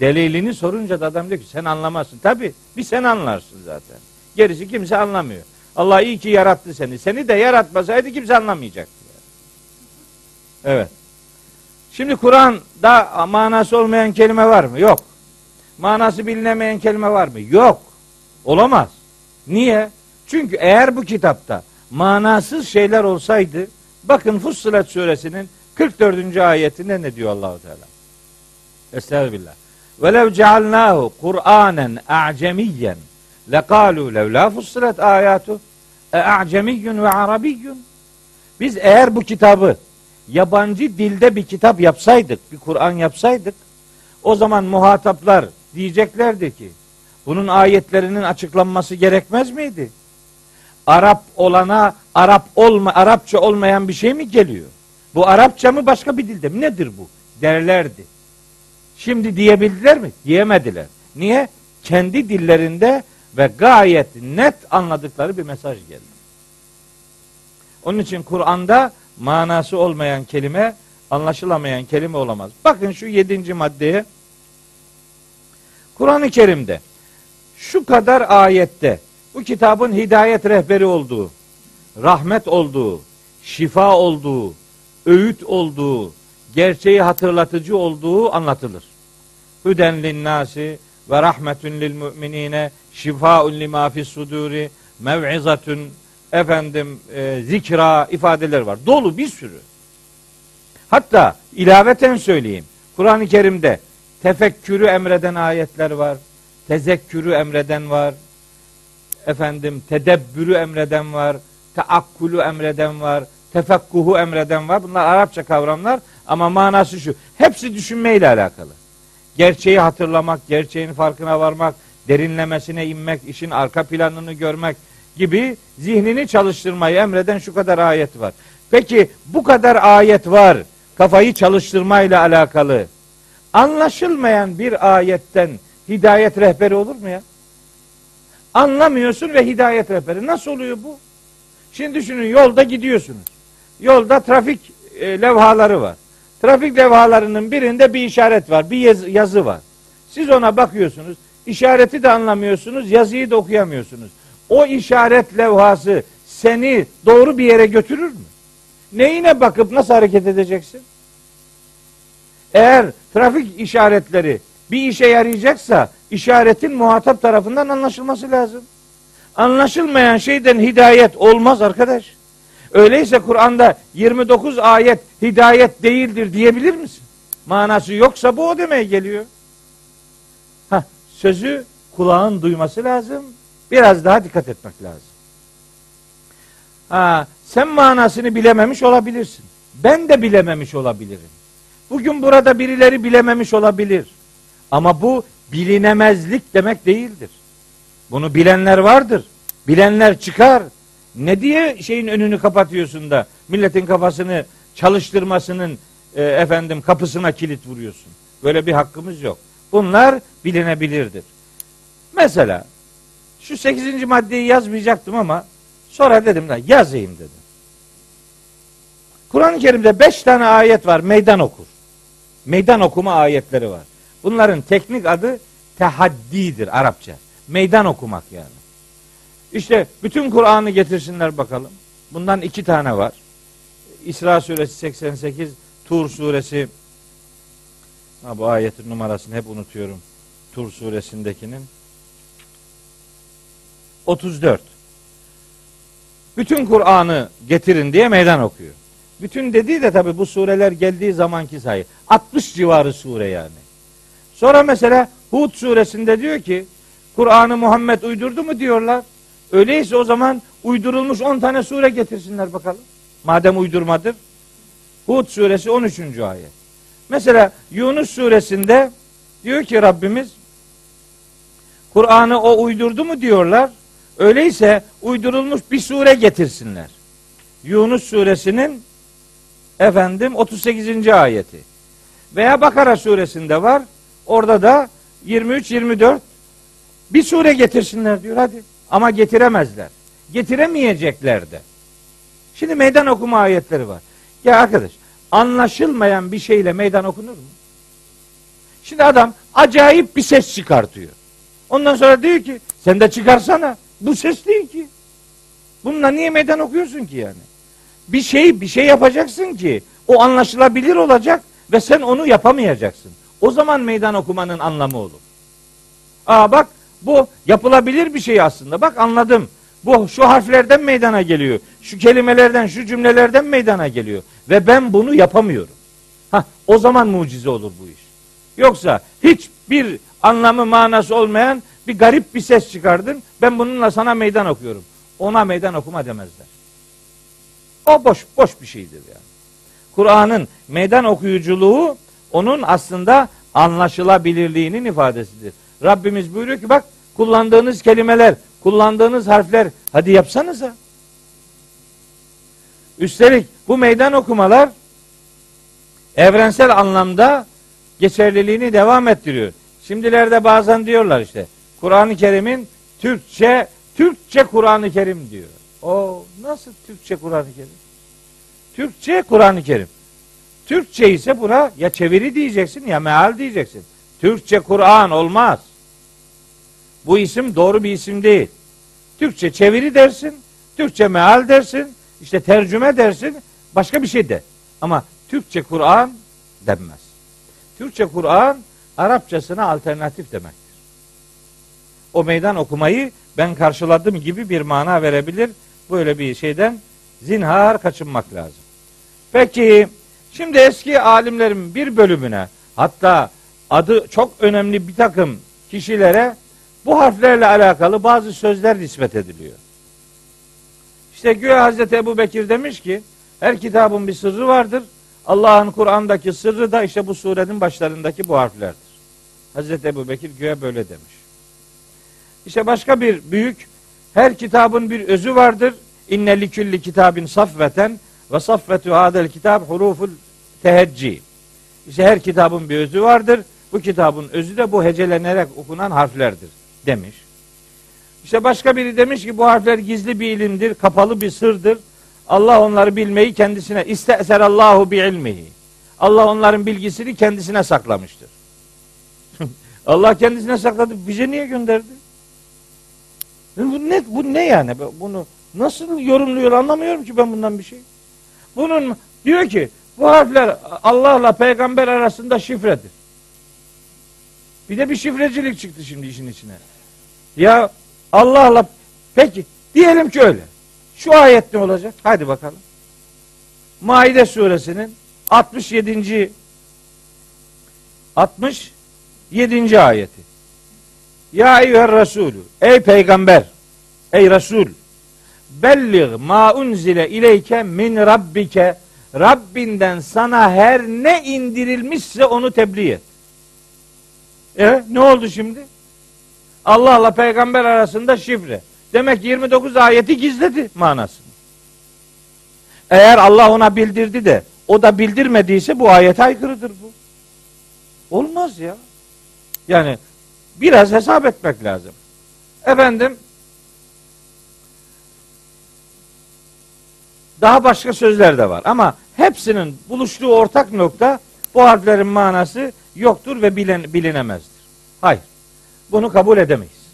Delilini sorunca da adam diyor ki sen anlamazsın. Tabi bir sen anlarsın zaten. Gerisi kimse anlamıyor. Allah iyi ki yarattı seni. Seni de yaratmasaydı kimse anlamayacaktı. Yani. Evet. Şimdi Kur'an'da manası olmayan kelime var mı? Yok. Manası bilinemeyen kelime var mı? Yok. Olamaz. Niye? Çünkü eğer bu kitapta manasız şeyler olsaydı bakın Fussilet suresinin 44. ayetinde ne diyor Allahu Teala? Estağfirullah. Velev cealnahu Kur'anen a'cemiyyen lekalu lev la fussilet ayatu e a'cemiyyun ve arabiyyun. Biz eğer bu kitabı yabancı dilde bir kitap yapsaydık, bir Kur'an yapsaydık, o zaman muhataplar diyeceklerdi ki bunun ayetlerinin açıklanması gerekmez miydi? Arap olana Arap olma Arapça olmayan bir şey mi geliyor? Bu Arapça mı başka bir dilde mi? Nedir bu? derlerdi. Şimdi diyebildiler mi? Diyemediler. Niye? Kendi dillerinde ve gayet net anladıkları bir mesaj geldi. Onun için Kur'an'da manası olmayan kelime, anlaşılamayan kelime olamaz. Bakın şu yedinci maddeye. Kur'an-ı Kerim'de şu kadar ayette bu kitabın hidayet rehberi olduğu, rahmet olduğu, şifa olduğu, öğüt olduğu, gerçeği hatırlatıcı olduğu anlatılır. Hüden linnâsi ve rahmetun lil müminine şifaun lima fis suduri mev'izatun efendim e, zikra ifadeler var. Dolu bir sürü. Hatta ilaveten söyleyeyim. Kur'an-ı Kerim'de tefekkürü emreden ayetler var. Tezekkürü emreden var. Efendim tedebbürü emreden var. Teakkulu emreden var. Tefekkuhu emreden var. Bunlar Arapça kavramlar ama manası şu. Hepsi düşünmeyle alakalı. Gerçeği hatırlamak, gerçeğin farkına varmak, derinlemesine inmek, işin arka planını görmek gibi zihnini çalıştırmayı emreden şu kadar ayet var. Peki bu kadar ayet var kafayı çalıştırmayla alakalı. Anlaşılmayan bir ayetten hidayet rehberi olur mu ya? Anlamıyorsun ve hidayet rehberi. Nasıl oluyor bu? Şimdi düşünün yolda gidiyorsunuz. Yolda trafik e, levhaları var. Trafik levhalarının birinde bir işaret var, bir yaz, yazı var. Siz ona bakıyorsunuz, işareti de anlamıyorsunuz, yazıyı da okuyamıyorsunuz. O işaret levhası seni doğru bir yere götürür mü? Neyine bakıp nasıl hareket edeceksin? Eğer trafik işaretleri bir işe yarayacaksa işaretin muhatap tarafından anlaşılması lazım. Anlaşılmayan şeyden hidayet olmaz arkadaş. Öyleyse Kur'an'da 29 ayet hidayet değildir diyebilir misin? Manası yoksa bu o demeye geliyor. Sözü kulağın duyması lazım. Biraz daha dikkat etmek lazım. Ha, sen manasını bilememiş olabilirsin. Ben de bilememiş olabilirim. Bugün burada birileri bilememiş olabilir. Ama bu bilinemezlik demek değildir. Bunu bilenler vardır. Bilenler çıkar. Ne diye şeyin önünü kapatıyorsun da milletin kafasını çalıştırmasının e, efendim kapısına kilit vuruyorsun. Böyle bir hakkımız yok. Bunlar bilinebilirdir. Mesela şu 8. maddeyi yazmayacaktım ama sonra dedim da yazayım dedim. Kur'an-ı Kerim'de 5 tane ayet var meydan okur. Meydan okuma ayetleri var. Bunların teknik adı tehaddidir Arapça. Meydan okumak yani. İşte bütün Kur'an'ı getirsinler bakalım. Bundan iki tane var. İsra suresi 88, Tur suresi ha, bu ayetin numarasını hep unutuyorum. Tur suresindekinin 34. Bütün Kur'an'ı getirin diye meydan okuyor. Bütün dediği de tabi bu sureler geldiği zamanki sayı. 60 civarı sure yani. Sonra mesela Hud suresinde diyor ki Kur'an'ı Muhammed uydurdu mu diyorlar. Öyleyse o zaman uydurulmuş 10 tane sure getirsinler bakalım. Madem uydurmadır. Hud suresi 13. ayet. Mesela Yunus suresinde diyor ki Rabbimiz Kur'an'ı o uydurdu mu diyorlar. Öyleyse uydurulmuş bir sure getirsinler. Yunus suresinin efendim 38. ayeti. Veya Bakara suresinde var. Orada da 23 24 bir sure getirsinler diyor hadi. Ama getiremezler. Getiremeyecekler de. Şimdi meydan okuma ayetleri var. Ya arkadaş anlaşılmayan bir şeyle meydan okunur mu? Şimdi adam acayip bir ses çıkartıyor. Ondan sonra diyor ki sen de çıkarsana. Bu ses değil ki. Bununla niye meydan okuyorsun ki yani? Bir şey bir şey yapacaksın ki o anlaşılabilir olacak ve sen onu yapamayacaksın. O zaman meydan okumanın anlamı olur. Aa bak bu yapılabilir bir şey aslında. Bak anladım. Bu şu harflerden meydana geliyor. Şu kelimelerden, şu cümlelerden meydana geliyor. Ve ben bunu yapamıyorum. Ha, o zaman mucize olur bu iş. Yoksa hiçbir anlamı manası olmayan bir garip bir ses çıkardın. Ben bununla sana meydan okuyorum. Ona meydan okuma demezler. O boş boş bir şeydir yani. Kur'an'ın meydan okuyuculuğu onun aslında anlaşılabilirliğinin ifadesidir. Rabbimiz buyuruyor ki bak kullandığınız kelimeler, kullandığınız harfler hadi yapsanıza. Üstelik bu meydan okumalar evrensel anlamda geçerliliğini devam ettiriyor. Şimdilerde bazen diyorlar işte Kur'an-ı Kerim'in Türkçe Türkçe Kur'an-ı Kerim diyor. O nasıl Türkçe Kur'an-ı Kerim? Türkçe Kur'an-ı Kerim. Türkçe ise buna ya çeviri diyeceksin ya meal diyeceksin. Türkçe Kur'an olmaz. Bu isim doğru bir isim değil. Türkçe çeviri dersin, Türkçe meal dersin, işte tercüme dersin, başka bir şey de. Ama Türkçe Kur'an denmez. Türkçe Kur'an Arapçasına alternatif demektir. O meydan okumayı ben karşıladım gibi bir mana verebilir. Böyle bir şeyden zinhar kaçınmak lazım. Peki şimdi eski alimlerin bir bölümüne hatta adı çok önemli bir takım kişilere bu harflerle alakalı bazı sözler nispet ediliyor. İşte güya Hazreti Ebu Bekir demiş ki her kitabın bir sırrı vardır. Allah'ın Kur'an'daki sırrı da işte bu surenin başlarındaki bu harflerdir. Hazreti Ebu Bekir güya böyle demiş. İşte başka bir büyük her kitabın bir özü vardır. İnne likülli kitabin safveten ve saffetu hadel kitab huruful tehecci. İşte her kitabın bir özü vardır. Bu kitabın özü de bu hecelenerek okunan harflerdir demiş. İşte başka biri demiş ki bu harfler gizli bir ilimdir, kapalı bir sırdır. Allah onları bilmeyi kendisine isteser Allahu bi ilmihi. Allah onların bilgisini kendisine saklamıştır. Allah kendisine sakladı. Bize niye gönderdi? Bu ne, bu ne yani? Bunu nasıl yorumluyor anlamıyorum ki ben bundan bir şey. Bunun diyor ki bu harfler Allah'la peygamber arasında şifredir. Bir de bir şifrecilik çıktı şimdi işin içine. Ya Allah'la peki diyelim ki öyle. Şu ayet ne olacak? Hadi bakalım. Maide suresinin 67. 67. ayeti. Ya eyyüher Resulü. Ey peygamber. Ey Resul. Bellig ma unzile ileyke min rabbike. Rabbinden sana her ne indirilmişse onu tebliğ et. E ne oldu şimdi? Allah'la peygamber arasında şifre. Demek 29 ayeti gizledi manasını. Eğer Allah ona bildirdi de o da bildirmediyse bu ayete aykırıdır bu. Olmaz ya. Yani biraz hesap etmek lazım. Efendim daha başka sözler de var ama hepsinin buluştuğu ortak nokta bu harflerin manası yoktur ve bilinemezdir. Hayır. Bunu kabul edemeyiz.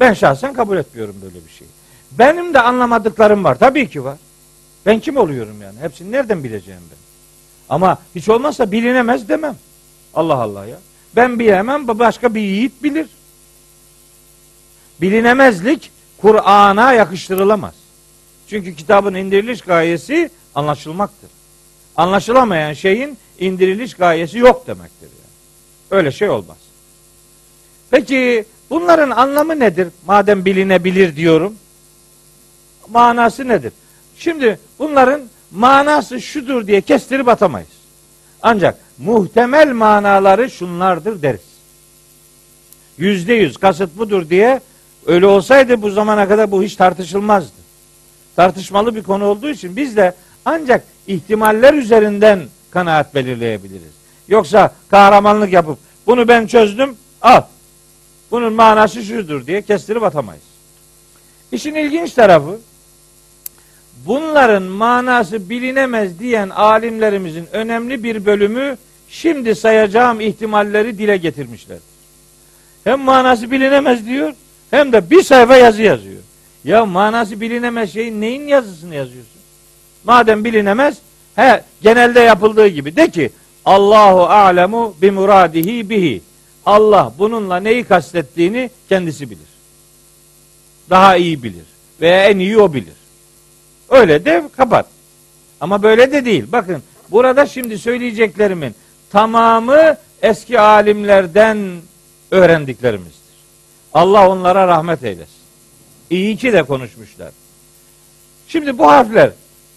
Ben şahsen kabul etmiyorum böyle bir şeyi. Benim de anlamadıklarım var. Tabii ki var. Ben kim oluyorum yani? Hepsini nereden bileceğim ben? Ama hiç olmazsa bilinemez demem. Allah Allah ya. Ben bilemem, başka bir yiğit bilir. Bilinemezlik Kur'an'a yakıştırılamaz. Çünkü kitabın indiriliş gayesi anlaşılmaktır. Anlaşılamayan şeyin indiriliş gayesi yok demektir yani. Öyle şey olmaz. Peki bunların anlamı nedir? Madem bilinebilir diyorum. Manası nedir? Şimdi bunların manası şudur diye kestirip atamayız. Ancak muhtemel manaları şunlardır deriz. Yüzde yüz kasıt budur diye öyle olsaydı bu zamana kadar bu hiç tartışılmazdı. Tartışmalı bir konu olduğu için biz de ancak ihtimaller üzerinden kanaat belirleyebiliriz. Yoksa kahramanlık yapıp bunu ben çözdüm al bunun manası şudur diye kestirip atamayız. İşin ilginç tarafı bunların manası bilinemez diyen alimlerimizin önemli bir bölümü şimdi sayacağım ihtimalleri dile getirmişler. Hem manası bilinemez diyor hem de bir sayfa yazı yazıyor. Ya manası bilinemez şeyin neyin yazısını yazıyorsun? Madem bilinemez he genelde yapıldığı gibi de ki Allahu alemu bi muradihi bihi. Allah bununla neyi kastettiğini kendisi bilir. Daha iyi bilir. Veya en iyi o bilir. Öyle de kapat. Ama böyle de değil. Bakın burada şimdi söyleyeceklerimin tamamı eski alimlerden öğrendiklerimizdir. Allah onlara rahmet eylesin. İyi ki de konuşmuşlar. Şimdi bu harfler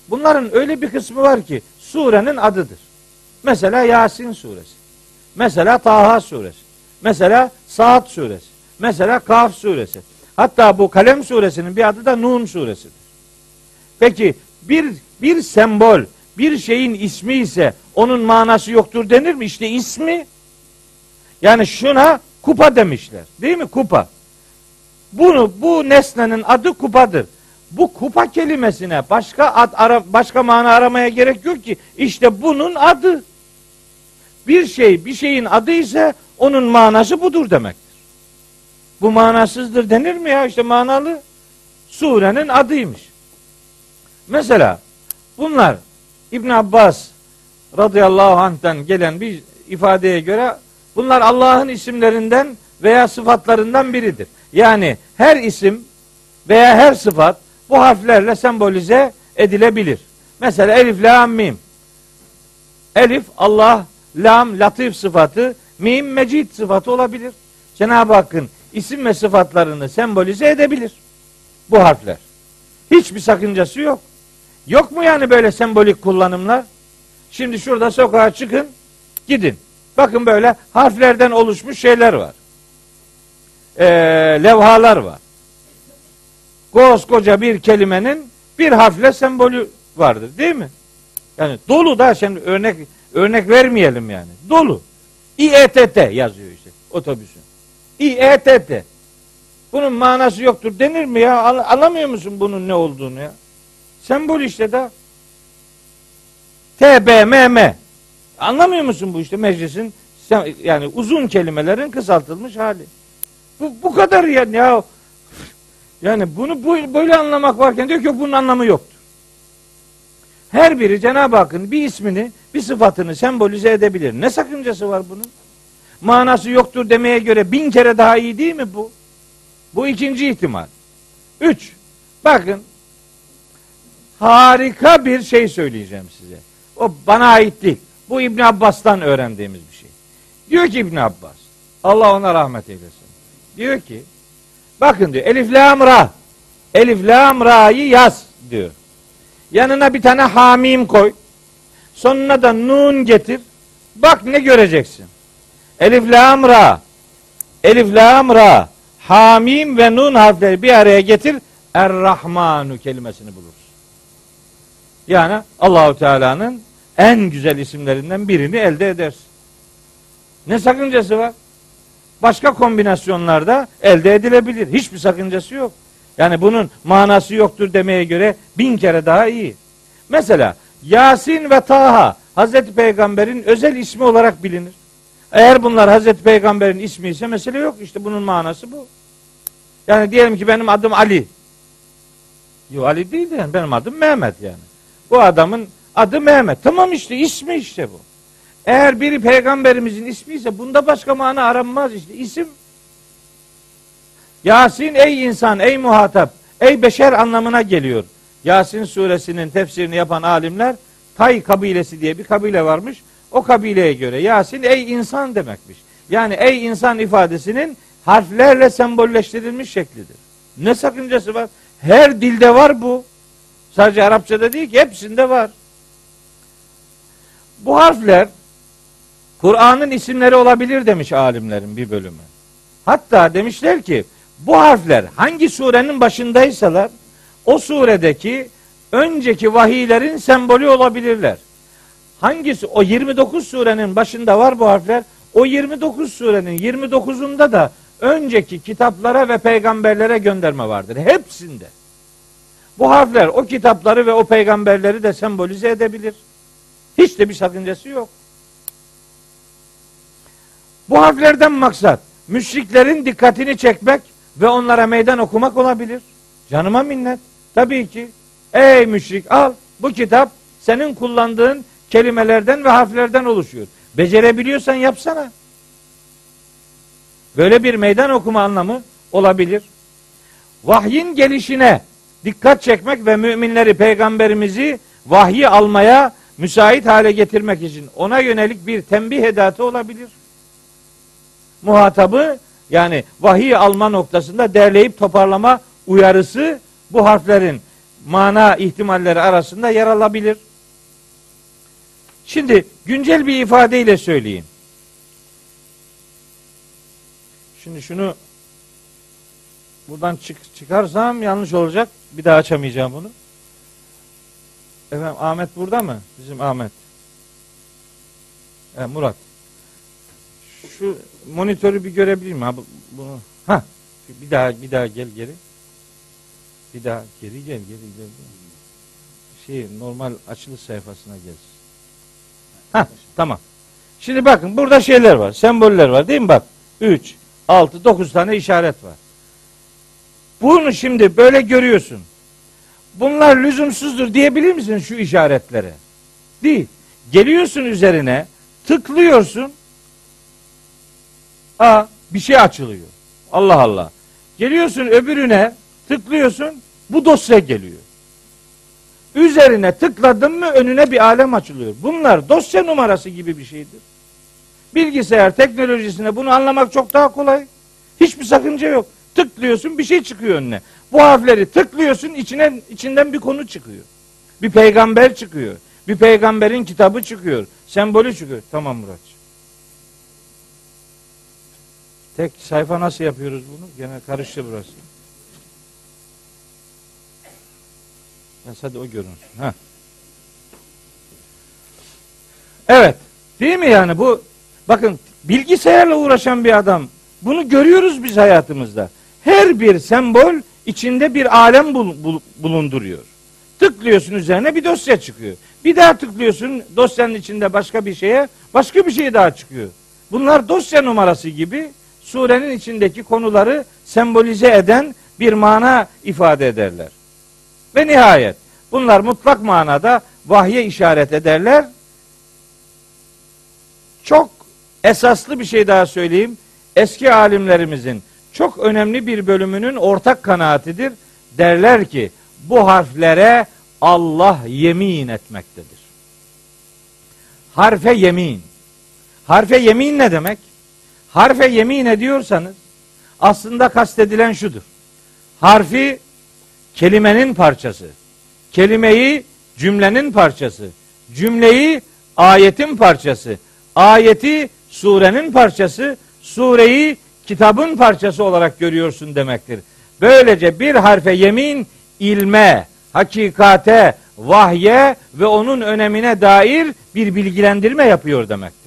bunların öyle bir kısmı var ki surenin adıdır. Mesela Yasin suresi. Mesela Taha suresi. Mesela Saat suresi. Mesela Kaf suresi. Hatta bu Kalem suresinin bir adı da Nun suresidir. Peki bir bir sembol, bir şeyin ismi ise onun manası yoktur denir mi? İşte ismi yani şuna kupa demişler. Değil mi? Kupa. Bunu bu nesnenin adı kupadır. Bu kupa kelimesine başka ad ara, başka mana aramaya gerek yok ki. İşte bunun adı. Bir şey bir şeyin adı ise onun manası budur demektir. Bu manasızdır denir mi ya? İşte manalı surenin adıymış. Mesela bunlar İbn Abbas radıyallahu anh'tan gelen bir ifadeye göre bunlar Allah'ın isimlerinden veya sıfatlarından biridir. Yani her isim veya her sıfat bu harflerle sembolize edilebilir. Mesela elif, la, mim. Elif Allah, lam latif sıfatı, mim mecid sıfatı olabilir. Cenab-ı Hakk'ın isim ve sıfatlarını sembolize edebilir. Bu harfler. Hiçbir sakıncası yok. Yok mu yani böyle sembolik kullanımlar? Şimdi şurada sokağa çıkın, gidin. Bakın böyle harflerden oluşmuş şeyler var. Ee, levhalar var. Koskoca bir kelimenin bir harfle sembolü vardır değil mi? Yani dolu da şimdi örnek örnek vermeyelim yani. Dolu. İETT yazıyor işte otobüsün. İETT. Bunun manası yoktur denir mi ya? Anlamıyor musun bunun ne olduğunu ya? Sembol işte da. TBMM. Anlamıyor musun bu işte meclisin yani uzun kelimelerin kısaltılmış hali. Bu, bu kadar ya, ya. Yani bunu bu, böyle anlamak varken diyor ki bunun anlamı yoktur. Her biri Cenab-ı Hakk'ın bir ismini, bir sıfatını sembolize edebilir. Ne sakıncası var bunun? Manası yoktur demeye göre bin kere daha iyi değil mi bu? Bu ikinci ihtimal. Üç. Bakın harika bir şey söyleyeceğim size. O bana ait değil. Bu İbn Abbas'tan öğrendiğimiz bir şey. Diyor ki İbn Abbas. Allah ona rahmet eylesin. Diyor ki bakın diyor Elif Lam Ra. Elif Lam Ra'yı yaz diyor. Yanına bir tane hamim koy. Sonuna da nun getir. Bak ne göreceksin. Elif Lam Ra. Elif Lam Ra. Hamim ve nun harfleri bir araya getir. Er-Rahmanu kelimesini bulursun. Yani Allahu Teala'nın en güzel isimlerinden birini elde edersin. Ne sakıncası var? Başka kombinasyonlarda elde edilebilir. Hiçbir sakıncası yok. Yani bunun manası yoktur demeye göre bin kere daha iyi. Mesela Yasin ve Taha Hazreti Peygamber'in özel ismi olarak bilinir. Eğer bunlar Hazreti Peygamber'in ismi ise mesele yok. İşte bunun manası bu. Yani diyelim ki benim adım Ali. Yok Ali değil de yani benim adım Mehmet yani. Bu adamın adı Mehmet. Tamam işte ismi işte bu. Eğer biri peygamberimizin ismi ise bunda başka mana aranmaz işte. isim. Yasin ey insan, ey muhatap, ey beşer anlamına geliyor. Yasin suresinin tefsirini yapan alimler Tay kabilesi diye bir kabile varmış. O kabileye göre Yasin ey insan demekmiş. Yani ey insan ifadesinin harflerle sembolleştirilmiş şeklidir. Ne sakıncası var? Her dilde var bu. Sadece Arapçada değil ki hepsinde var. Bu harfler Kur'an'ın isimleri olabilir demiş alimlerin bir bölümü. Hatta demişler ki bu harfler hangi surenin başındaysalar o suredeki önceki vahiylerin sembolü olabilirler. Hangisi o 29 surenin başında var bu harfler. O 29 surenin 29'unda da önceki kitaplara ve peygamberlere gönderme vardır. Hepsinde. Bu harfler o kitapları ve o peygamberleri de sembolize edebilir. Hiç de bir sakıncası yok. Bu harflerden maksat müşriklerin dikkatini çekmek ve onlara meydan okumak olabilir. Canıma minnet. Tabii ki. Ey müşrik al bu kitap senin kullandığın kelimelerden ve harflerden oluşuyor. Becerebiliyorsan yapsana. Böyle bir meydan okuma anlamı olabilir. Vahyin gelişine dikkat çekmek ve müminleri peygamberimizi vahyi almaya müsait hale getirmek için ona yönelik bir tembih edatı olabilir. Muhatabı yani vahiy alma noktasında derleyip toparlama uyarısı bu harflerin mana ihtimalleri arasında yer alabilir. Şimdi güncel bir ifadeyle söyleyeyim. Şimdi şunu buradan çık, çıkarsam yanlış olacak. Bir daha açamayacağım bunu. Efendim Ahmet burada mı? Bizim Ahmet. Evet, Murat. Şu monitörü bir görebilir miyim? Ha, bu- bunu. Ha. Bir daha bir daha gel geri. Bir daha geri gel geri gel. Şey normal açılış sayfasına gelsin. Ha tamam. Şimdi bakın burada şeyler var. Semboller var değil mi bak? 3, 6, 9 tane işaret var. Bunu şimdi böyle görüyorsun. Bunlar lüzumsuzdur diyebilir misin şu işaretlere? Değil. Geliyorsun üzerine, tıklıyorsun. Aa bir şey açılıyor. Allah Allah. Geliyorsun öbürüne, tıklıyorsun. Bu dosya geliyor. Üzerine tıkladın mı önüne bir alem açılıyor. Bunlar dosya numarası gibi bir şeydir. Bilgisayar teknolojisine bunu anlamak çok daha kolay. Hiçbir sakınca yok. Tıklıyorsun bir şey çıkıyor önüne. Bu harfleri tıklıyorsun içine içinden bir konu çıkıyor. Bir peygamber çıkıyor. Bir peygamberin kitabı çıkıyor. Sembolü çıkıyor. Tamam Murat. Tek sayfa nasıl yapıyoruz bunu? Gene karıştı burası. Ya hadi o görünsün. Ha. Evet. Değil mi yani bu? Bakın bilgisayarla uğraşan bir adam. Bunu görüyoruz biz hayatımızda. Her bir sembol içinde bir alem bul- bul- bulunduruyor. Tıklıyorsun üzerine bir dosya çıkıyor. Bir daha tıklıyorsun dosyanın içinde başka bir şeye başka bir şey daha çıkıyor. Bunlar dosya numarası gibi surenin içindeki konuları sembolize eden bir mana ifade ederler. Ve nihayet bunlar mutlak manada vahye işaret ederler. Çok esaslı bir şey daha söyleyeyim. Eski alimlerimizin çok önemli bir bölümünün ortak kanaatidir. Derler ki bu harflere Allah yemin etmektedir. Harfe yemin. Harfe yemin ne demek? Harfe yemin ediyorsanız aslında kastedilen şudur. Harfi kelimenin parçası. Kelimeyi cümlenin parçası. Cümleyi ayetin parçası. Ayeti surenin parçası. Sureyi kitabın parçası olarak görüyorsun demektir. Böylece bir harfe yemin ilme, hakikate, vahye ve onun önemine dair bir bilgilendirme yapıyor demektir.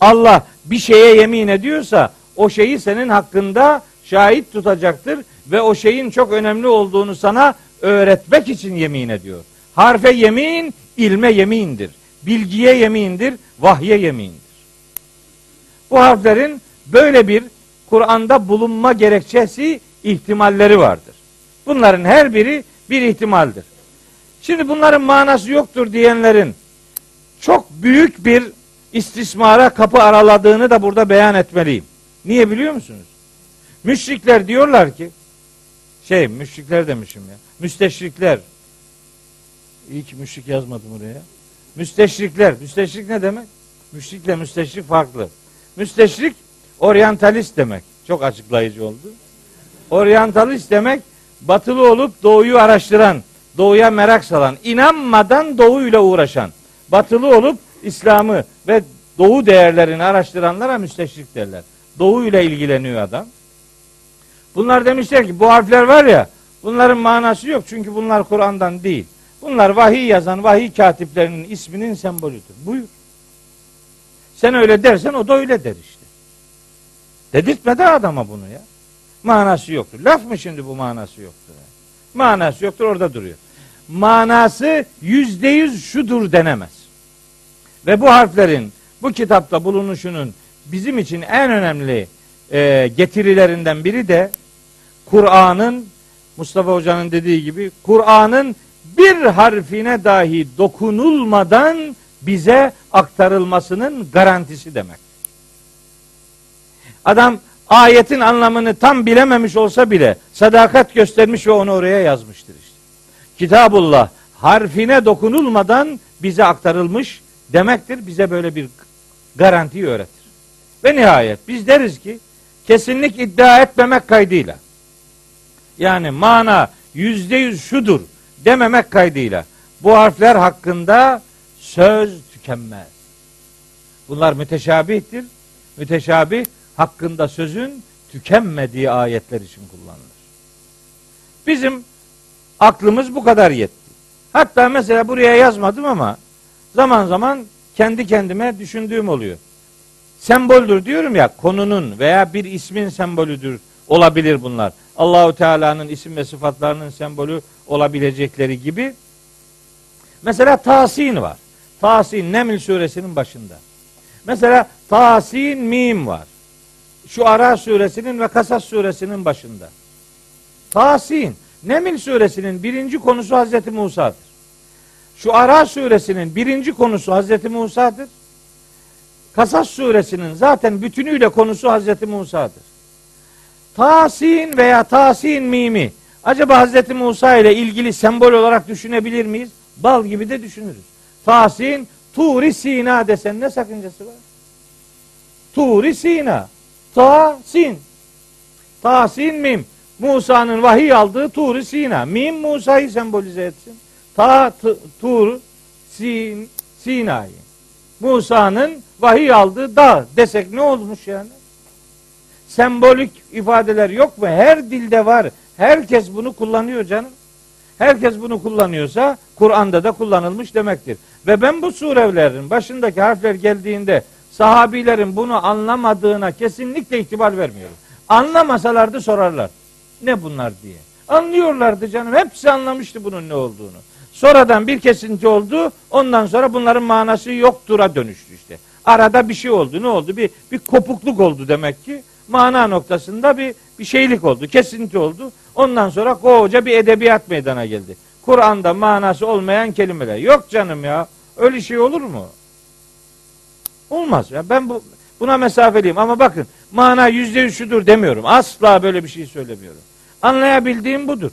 Allah bir şeye yemin ediyorsa o şeyi senin hakkında şahit tutacaktır ve o şeyin çok önemli olduğunu sana öğretmek için yemin ediyor. Harfe yemin, ilme yemindir. Bilgiye yemindir, vahye yemindir. Bu harflerin böyle bir Kur'an'da bulunma gerekçesi ihtimalleri vardır. Bunların her biri bir ihtimaldir. Şimdi bunların manası yoktur diyenlerin çok büyük bir istismara kapı araladığını da burada beyan etmeliyim. Niye biliyor musunuz? Müşrikler diyorlar ki şey müşrikler demişim ya. Müsteşrikler. İyi ki müşrik yazmadım oraya. Müsteşrikler. Müsteşrik ne demek? Müşrikle müsteşrik farklı. Müsteşrik oryantalist demek. Çok açıklayıcı oldu. Oryantalist demek batılı olup doğuyu araştıran, doğuya merak salan, inanmadan doğuyla uğraşan, batılı olup İslam'ı ve doğu değerlerini araştıranlara müsteşrik derler. Doğuyla ilgileniyor adam. Bunlar demişler ki bu harfler var ya bunların manası yok çünkü bunlar Kur'an'dan değil. Bunlar vahiy yazan vahiy katiplerinin isminin sembolüdür. Buyur. Sen öyle dersen o da öyle der işte. Dedirtme de adama bunu ya. Manası yoktur. Laf mı şimdi bu manası yoktur? Manası yoktur orada duruyor. Manası yüzde yüz şudur denemez. Ve bu harflerin bu kitapta bulunuşunun bizim için en önemli e, getirilerinden biri de Kur'an'ın Mustafa Hoca'nın dediği gibi Kur'an'ın bir harfine dahi dokunulmadan bize aktarılmasının garantisi demek. Adam ayetin anlamını tam bilememiş olsa bile sadakat göstermiş ve onu oraya yazmıştır işte. Kitabullah harfine dokunulmadan bize aktarılmış demektir. Bize böyle bir garantiyi öğretir. Ve nihayet biz deriz ki kesinlik iddia etmemek kaydıyla yani mana yüzde yüz şudur dememek kaydıyla bu harfler hakkında söz tükenmez. Bunlar müteşabihtir. Müteşabih hakkında sözün tükenmediği ayetler için kullanılır. Bizim aklımız bu kadar yetti. Hatta mesela buraya yazmadım ama zaman zaman kendi kendime düşündüğüm oluyor. Semboldür diyorum ya konunun veya bir ismin sembolüdür olabilir bunlar. Allahu Teala'nın isim ve sıfatlarının sembolü olabilecekleri gibi. Mesela Tasin var. Tasin Neml suresinin başında. Mesela Tasin Mim var. Şu Ara suresinin ve Kasas suresinin başında. Tasin Neml suresinin birinci konusu Hazreti Musa'dır. Şu Ara suresinin birinci konusu Hazreti Musa'dır. Kasas suresinin zaten bütünüyle konusu Hazreti Musa'dır. Tasin veya Tasin mimi acaba Hazreti Musa ile ilgili sembol olarak düşünebilir miyiz? Bal gibi de düşünürüz. Tasin Turi Sina desen ne sakıncası var? Turi Sina. Tasin. Tasin mim. Musa'nın vahiy aldığı Turi Sina. Mim Musa'yı sembolize etsin. Ta Tur Sin Sina'yı. Musa'nın vahiy aldığı dağ desek ne olmuş yani? Sembolik ifadeler yok mu? Her dilde var. Herkes bunu kullanıyor canım. Herkes bunu kullanıyorsa Kur'an'da da kullanılmış demektir. Ve ben bu surelerin başındaki harfler geldiğinde sahabilerin bunu anlamadığına kesinlikle itibar vermiyorum. Anlamasalardı sorarlar. Ne bunlar diye. Anlıyorlardı canım. Hepsi anlamıştı bunun ne olduğunu. Sonradan bir kesinti oldu. Ondan sonra bunların manası yoktura dönüştü işte. Arada bir şey oldu. Ne oldu? Bir bir kopukluk oldu demek ki. Mana noktasında bir bir şeylik oldu. Kesinti oldu. Ondan sonra koca bir edebiyat meydana geldi. Kur'an'da manası olmayan kelimeler. Yok canım ya. Öyle şey olur mu? Olmaz. Ya ben bu buna mesafeliyim ama bakın mana yüzde yüz şudur demiyorum. Asla böyle bir şey söylemiyorum. Anlayabildiğim budur.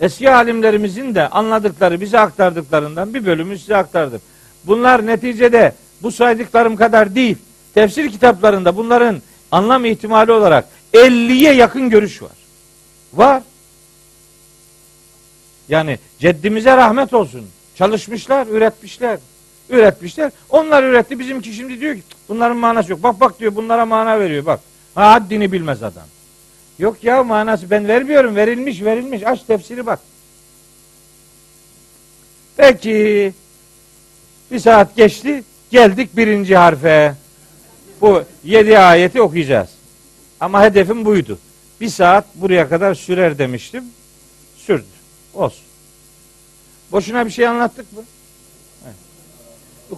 Eski alimlerimizin de anladıkları, bize aktardıklarından bir bölümü size aktardım. Bunlar neticede bu saydıklarım kadar değil. Tefsir kitaplarında bunların anlam ihtimali olarak 50'ye yakın görüş var. Var. Yani ceddimize rahmet olsun. Çalışmışlar, üretmişler. Üretmişler. Onlar üretti. Bizimki şimdi diyor ki bunların manası yok. Bak bak diyor bunlara mana veriyor bak. Ha, haddini bilmez adam. Yok ya manası ben vermiyorum. Verilmiş verilmiş. Aç tefsiri bak. Peki bir saat geçti. Geldik birinci harfe. Bu yedi ayeti okuyacağız. Ama hedefim buydu. Bir saat buraya kadar sürer demiştim. Sürdü. Olsun. Boşuna bir şey anlattık mı?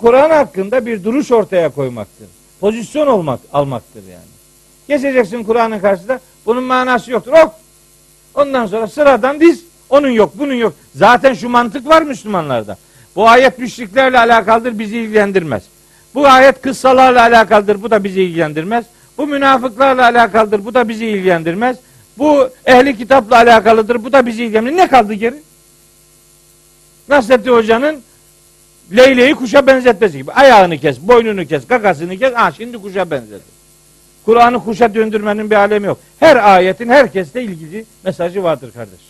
Kur'an hakkında bir duruş ortaya koymaktır. Pozisyon olmak almaktır yani. Geçeceksin Kur'an'ın karşısında. Bunun manası yoktur. Ok. Ondan sonra sıradan diz. Onun yok, bunun yok. Zaten şu mantık var Müslümanlarda. Bu ayet müşriklerle alakalıdır, bizi ilgilendirmez. Bu ayet kıssalarla alakalıdır, bu da bizi ilgilendirmez. Bu münafıklarla alakalıdır, bu da bizi ilgilendirmez. Bu ehli kitapla alakalıdır, bu da bizi ilgilendirmez. Ne kaldı geri? Nasrettin Hoca'nın Leyle'yi kuşa benzetmesi gibi. Ayağını kes, boynunu kes, kakasını kes. Ha şimdi kuşa benzedi. Kur'an'ı kuşa döndürmenin bir alemi yok. Her ayetin herkesle ilgili mesajı vardır kardeş.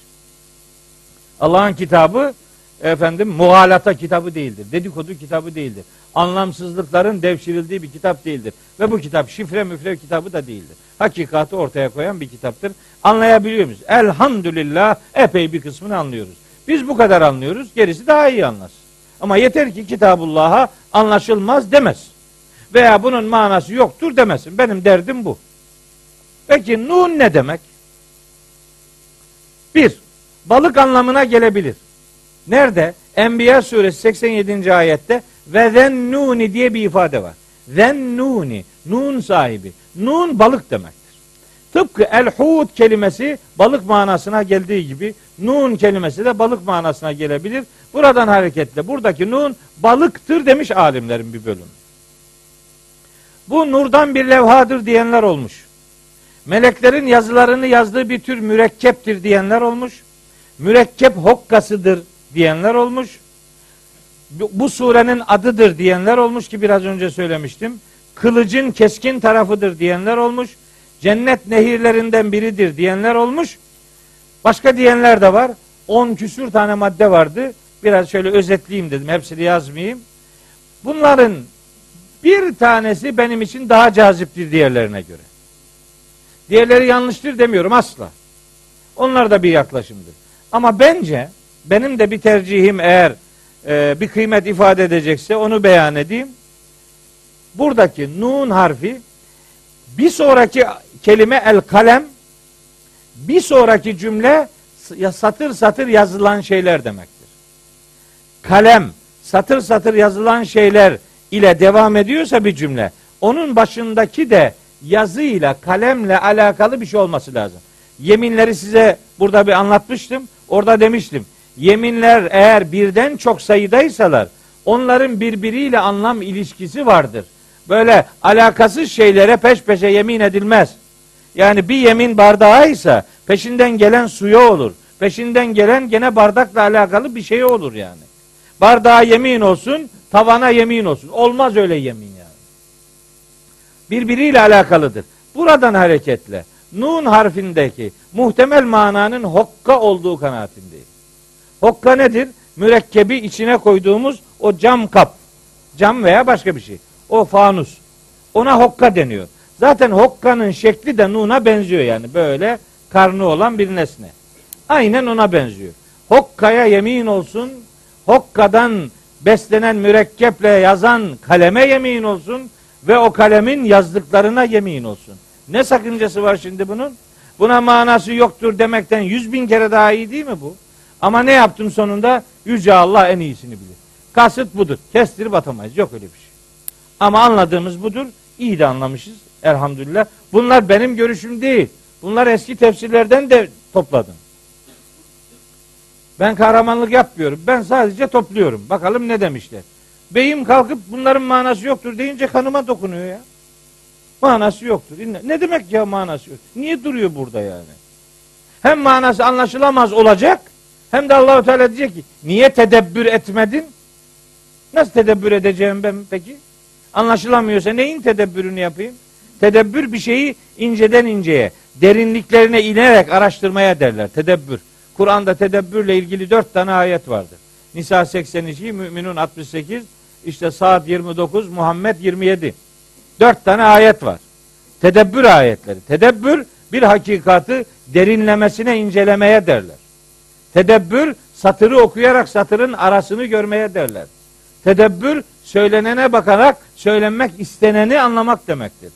Allah'ın kitabı efendim muhalata kitabı değildir. Dedikodu kitabı değildir. Anlamsızlıkların devşirildiği bir kitap değildir. Ve bu kitap şifre müfre kitabı da değildir. Hakikati ortaya koyan bir kitaptır. Anlayabiliyor muyuz? Elhamdülillah epey bir kısmını anlıyoruz. Biz bu kadar anlıyoruz. Gerisi daha iyi anlasın. Ama yeter ki Kitabullah'a anlaşılmaz demez. Veya bunun manası yoktur demesin. Benim derdim bu. Peki nun ne demek? Bir, balık anlamına gelebilir. Nerede? Enbiya suresi 87. ayette ve zennuni diye bir ifade var. Zennuni, nun sahibi. Nun balık demektir. Tıpkı el-hud kelimesi balık manasına geldiği gibi nun kelimesi de balık manasına gelebilir. Buradan hareketle buradaki nun balıktır demiş alimlerin bir bölümü. Bu nurdan bir levhadır diyenler olmuş. Meleklerin yazılarını yazdığı bir tür mürekkeptir diyenler olmuş. Mürekkep hokkasıdır diyenler olmuş. Bu surenin adıdır diyenler olmuş ki biraz önce söylemiştim. Kılıcın keskin tarafıdır diyenler olmuş. Cennet nehirlerinden biridir diyenler olmuş. Başka diyenler de var. On küsür tane madde vardı. Biraz şöyle özetleyeyim dedim. Hepsini yazmayayım. Bunların bir tanesi benim için daha caziptir diğerlerine göre. Diğerleri yanlıştır demiyorum asla. Onlar da bir yaklaşımdır. Ama bence benim de bir tercihim eğer e, bir kıymet ifade edecekse onu beyan edeyim. Buradaki nun harfi bir sonraki kelime el kalem bir sonraki cümle satır satır yazılan şeyler demektir. Kalem satır satır yazılan şeyler ile devam ediyorsa bir cümle onun başındaki de yazıyla kalemle alakalı bir şey olması lazım. Yeminleri size burada bir anlatmıştım. Orada demiştim. Yeminler eğer birden çok sayıdaysalar onların birbiriyle anlam ilişkisi vardır. Böyle alakasız şeylere peş peşe yemin edilmez. Yani bir yemin bardağı ise peşinden gelen suya olur. Peşinden gelen gene bardakla alakalı bir şey olur yani. Bardağa yemin olsun, tavana yemin olsun. Olmaz öyle yemin yani. Birbiriyle alakalıdır. Buradan hareketle nun harfindeki muhtemel mananın hokka olduğu kanaatindeyim. Hokka nedir? Mürekkebi içine koyduğumuz o cam kap. Cam veya başka bir şey. O fanus. Ona hokka deniyor. Zaten hokkanın şekli de nuna benziyor yani. Böyle karnı olan bir nesne. Aynen ona benziyor. Hokkaya yemin olsun. Hokkadan beslenen mürekkeple yazan kaleme yemin olsun ve o kalemin yazdıklarına yemin olsun. Ne sakıncası var şimdi bunun? Buna manası yoktur demekten yüz bin kere daha iyi değil mi bu? Ama ne yaptım sonunda? Yüce Allah en iyisini bilir. Kasıt budur. Kestirip atamayız. Yok öyle bir şey. Ama anladığımız budur. İyi de anlamışız. Elhamdülillah. Bunlar benim görüşüm değil. Bunlar eski tefsirlerden de topladım. Ben kahramanlık yapmıyorum. Ben sadece topluyorum. Bakalım ne demişler. Beyim kalkıp bunların manası yoktur deyince kanıma dokunuyor ya. Manası yoktur. Ne demek ya manası yok? Niye duruyor burada yani? Hem manası anlaşılamaz olacak hem de Allahu Teala diyecek ki niye tedebbür etmedin? Nasıl tedebbür edeceğim ben peki? Anlaşılamıyorsa neyin tedebbürünü yapayım? Tedebbür bir şeyi inceden inceye, derinliklerine inerek araştırmaya derler. Tedebbür. Kur'an'da tedebbürle ilgili dört tane ayet vardır. Nisa 82, Müminun 68, işte Saat 29, Muhammed 27. Dört tane ayet var. Tedebbür ayetleri. Tedebbür bir hakikatı derinlemesine incelemeye derler. Tedebbür satırı okuyarak satırın arasını görmeye derler. Tedebbür söylenene bakarak söylenmek isteneni anlamak demektir.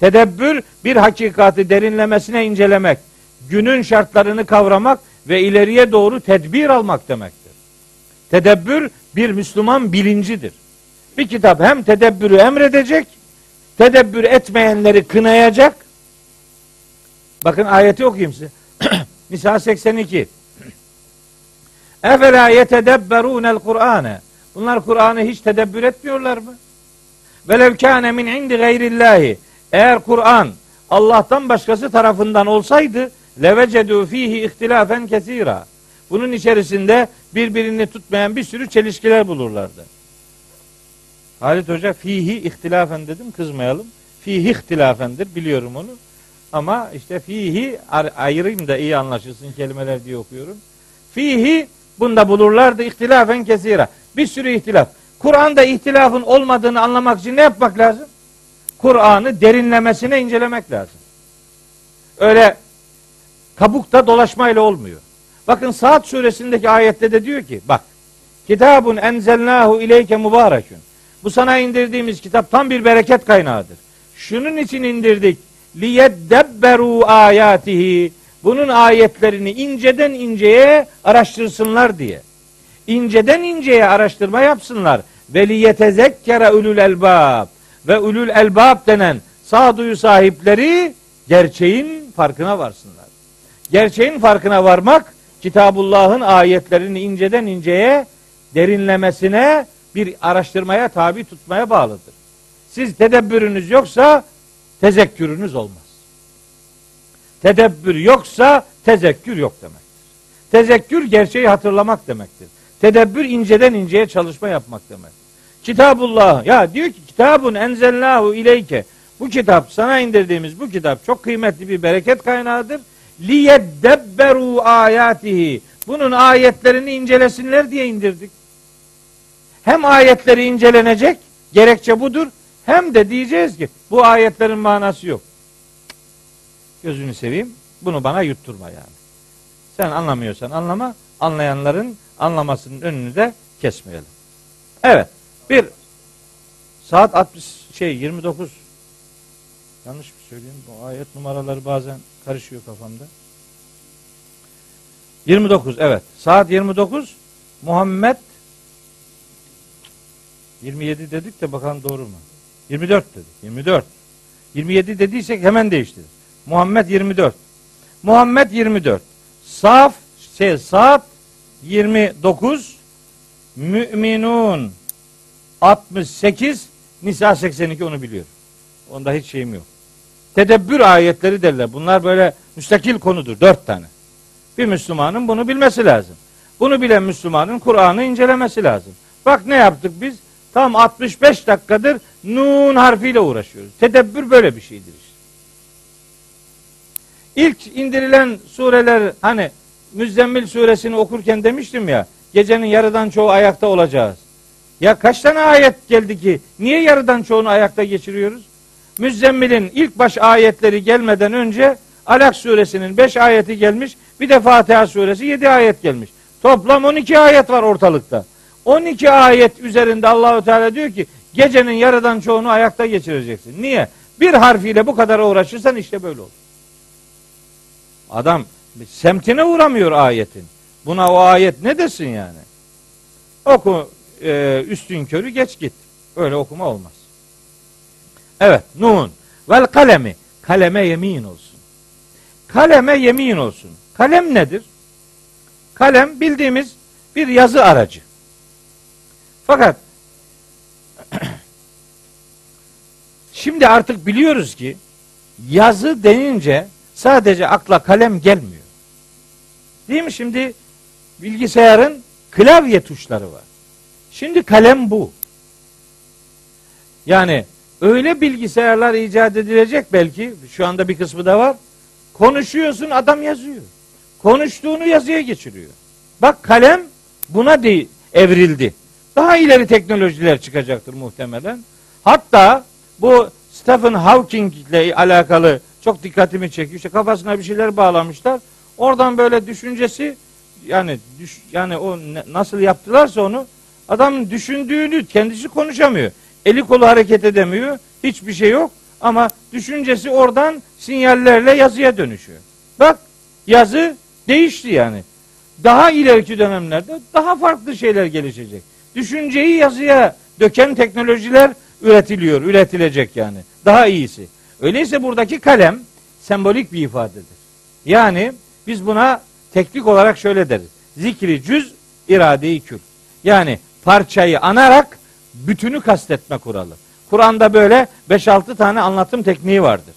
Tedebbür bir hakikati derinlemesine incelemek, günün şartlarını kavramak ve ileriye doğru tedbir almak demektir. Tedebbür bir Müslüman bilincidir. Bir kitap hem tedebbürü emredecek, tedebbür etmeyenleri kınayacak. Bakın ayeti okuyayım size. Nisa 82. Efela yetedebberunel Kur'ane. Bunlar Kur'an'ı hiç tedebbür etmiyorlar mı? Velev kâne min indi gayrillahi. Eğer Kur'an Allah'tan başkası tarafından olsaydı levecedu fihi ihtilafen kesira. Bunun içerisinde birbirini tutmayan bir sürü çelişkiler bulurlardı. Halit Hoca fihi ihtilafen dedim kızmayalım. Fihi ihtilafendir biliyorum onu. Ama işte fihi ayırayım da iyi anlaşılsın kelimeler diye okuyorum. Fihi bunda bulurlardı ihtilafen kesira. Bir sürü ihtilaf. Kur'an'da ihtilafın olmadığını anlamak için ne yapmak lazım? Kur'an'ı derinlemesine incelemek lazım. Öyle kabukta dolaşmayla olmuyor. Bakın Saat suresindeki ayette de diyor ki bak Kitabun enzelnahu ileyke mübarekün. Bu sana indirdiğimiz kitap tam bir bereket kaynağıdır. Şunun için indirdik. Liyeddebberu ayatihi. Bunun ayetlerini inceden inceye araştırsınlar diye. İnceden inceye araştırma yapsınlar. Ve liyetezekkere ulul elbab. Ve ulul elbab denen sağduyu sahipleri gerçeğin farkına varsınlar. Gerçeğin farkına varmak Kitabullah'ın ayetlerini inceden inceye derinlemesine bir araştırmaya tabi tutmaya bağlıdır. Siz tedebbürünüz yoksa tezekkürünüz olmaz. Tedebbür yoksa tezekkür yok demektir. Tezekkür gerçeği hatırlamak demektir. Tedebbür inceden inceye çalışma yapmak demektir. Kitabullah ya diyor ki kitabun enzelnahu ileyke bu kitap sana indirdiğimiz bu kitap çok kıymetli bir bereket kaynağıdır. Liyeddebberu ayatihi. Bunun ayetlerini incelesinler diye indirdik. Hem ayetleri incelenecek, gerekçe budur. Hem de diyeceğiz ki bu ayetlerin manası yok. Gözünü seveyim. Bunu bana yutturma yani. Sen anlamıyorsan anlama. Anlayanların anlamasının önünü de kesmeyelim. Evet. Bir saat 60 şey 29 yanlış mı söyleyeyim? Bu ayet numaraları bazen karışıyor kafamda. 29 evet. Saat 29 Muhammed 27 dedik de bakalım doğru mu? 24 dedik. 24. 27 dediysek hemen değiştir. Muhammed 24. Muhammed 24. Saf şey saat 29 Müminun 68 Nisa 82 onu biliyor. Onda hiç şeyim yok. Tedebbür ayetleri derler. Bunlar böyle müstakil konudur. Dört tane. Bir Müslümanın bunu bilmesi lazım. Bunu bilen Müslümanın Kur'an'ı incelemesi lazım. Bak ne yaptık biz? Tam 65 dakikadır nun harfiyle uğraşıyoruz. Tedebbür böyle bir şeydir işte. İlk indirilen sureler hani Müzzemmil suresini okurken demiştim ya gecenin yarıdan çoğu ayakta olacağız. Ya kaç tane ayet geldi ki niye yarıdan çoğunu ayakta geçiriyoruz? Müzzemmil'in ilk baş ayetleri gelmeden önce Alak suresinin 5 ayeti gelmiş. Bir de Fatiha suresi 7 ayet gelmiş. Toplam 12 ayet var ortalıkta. 12 ayet üzerinde Allahu Teala diyor ki gecenin yarıdan çoğunu ayakta geçireceksin. Niye? Bir harfiyle bu kadar uğraşırsan işte böyle olur. Adam semtine uğramıyor ayetin. Buna o ayet ne desin yani? Oku e, üstün körü geç git. Öyle okuma olmaz. Evet. Nun. Vel kalemi. Kaleme yemin olsun. Kaleme yemin olsun. Kalem nedir? Kalem bildiğimiz bir yazı aracı. Fakat şimdi artık biliyoruz ki yazı denince sadece akla kalem gelmiyor. Değil mi? Şimdi bilgisayarın klavye tuşları var. Şimdi kalem bu. Yani öyle bilgisayarlar icat edilecek belki şu anda bir kısmı da var. Konuşuyorsun adam yazıyor. Konuştuğunu yazıya geçiriyor. Bak kalem buna de evrildi. Daha ileri teknolojiler çıkacaktır muhtemelen. Hatta bu Stephen Hawking ile alakalı çok dikkatimi çekiyor. İşte kafasına bir şeyler bağlamışlar. Oradan böyle düşüncesi yani düş, yani o ne, nasıl yaptılarsa onu adam düşündüğünü kendisi konuşamıyor. Eli kolu hareket edemiyor. Hiçbir şey yok. Ama düşüncesi oradan sinyallerle yazıya dönüşüyor. Bak yazı değişti yani. Daha ileriki dönemlerde daha farklı şeyler gelişecek. Düşünceyi yazıya döken teknolojiler üretiliyor, üretilecek yani. Daha iyisi. Öyleyse buradaki kalem sembolik bir ifadedir. Yani biz buna teknik olarak şöyle deriz. Zikri cüz, irade-i kül. Yani parçayı anarak bütünü kastetme kuralı. Kur'an'da böyle 5-6 tane anlatım tekniği vardır.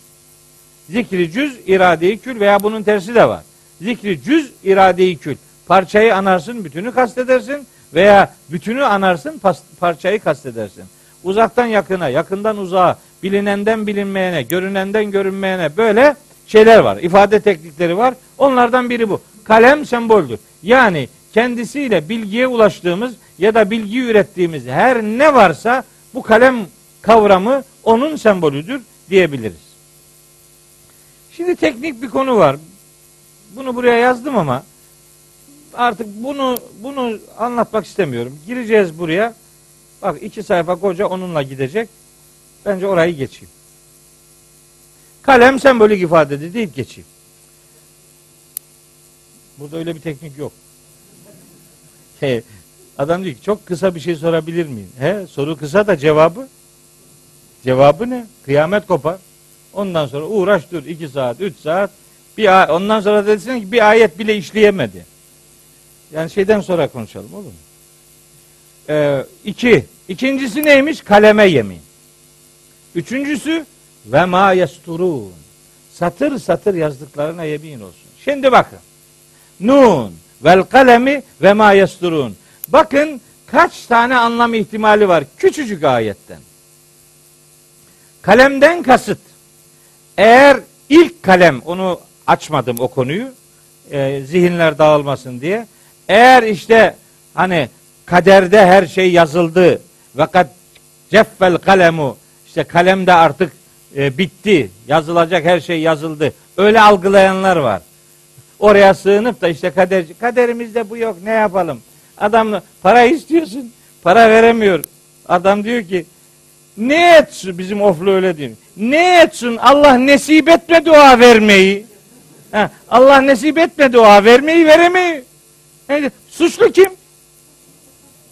Zikri cüz, irade-i kül veya bunun tersi de var. Zikri cüz, irade-i kül. Parçayı anarsın, bütünü kastedersin veya bütünü anarsın, parçayı kastedersin. Uzaktan yakına, yakından uzağa, bilinenden bilinmeyene, görünenden görünmeyene böyle şeyler var. İfade teknikleri var. Onlardan biri bu. Kalem semboldür. Yani kendisiyle bilgiye ulaştığımız ya da bilgi ürettiğimiz her ne varsa bu kalem kavramı onun sembolüdür diyebiliriz. Şimdi teknik bir konu var. Bunu buraya yazdım ama artık bunu bunu anlatmak istemiyorum. Gireceğiz buraya. Bak iki sayfa koca onunla gidecek. Bence orayı geçeyim. Kalem sembolik ifade deyip geçeyim. Burada öyle bir teknik yok. Adam diyor ki çok kısa bir şey sorabilir miyim? He, soru kısa da cevabı cevabı ne? Kıyamet kopar. Ondan sonra uğraş dur iki saat, üç saat. Bir ondan sonra desin ki bir ayet bile işleyemedi. Yani şeyden sonra konuşalım olur mu? Ee, iki. İkincisi neymiş? Kaleme yemin. Üçüncüsü ve ma yesturun. Satır satır yazdıklarına yemin olsun. Şimdi bakın. Nun vel kalemi ve ma yesturun. Bakın kaç tane anlam ihtimali var küçücük ayetten. Kalemden kasıt. Eğer ilk kalem onu açmadım o konuyu e, zihinler dağılmasın diye. Eğer işte hani kaderde her şey yazıldı fakat ceffel kalemu işte kalemde artık e, bitti yazılacak her şey yazıldı Öyle algılayanlar var. Oraya sığınıp da işte kader, kaderimizde bu yok ne yapalım? Adam para istiyorsun, para veremiyor. Adam diyor ki ne etsin bizim oflu öyle diyor. Ne etsin Allah nesip etme dua vermeyi. Ha, Allah nesip etme dua vermeyi veremeyi. Yani, suçlu kim?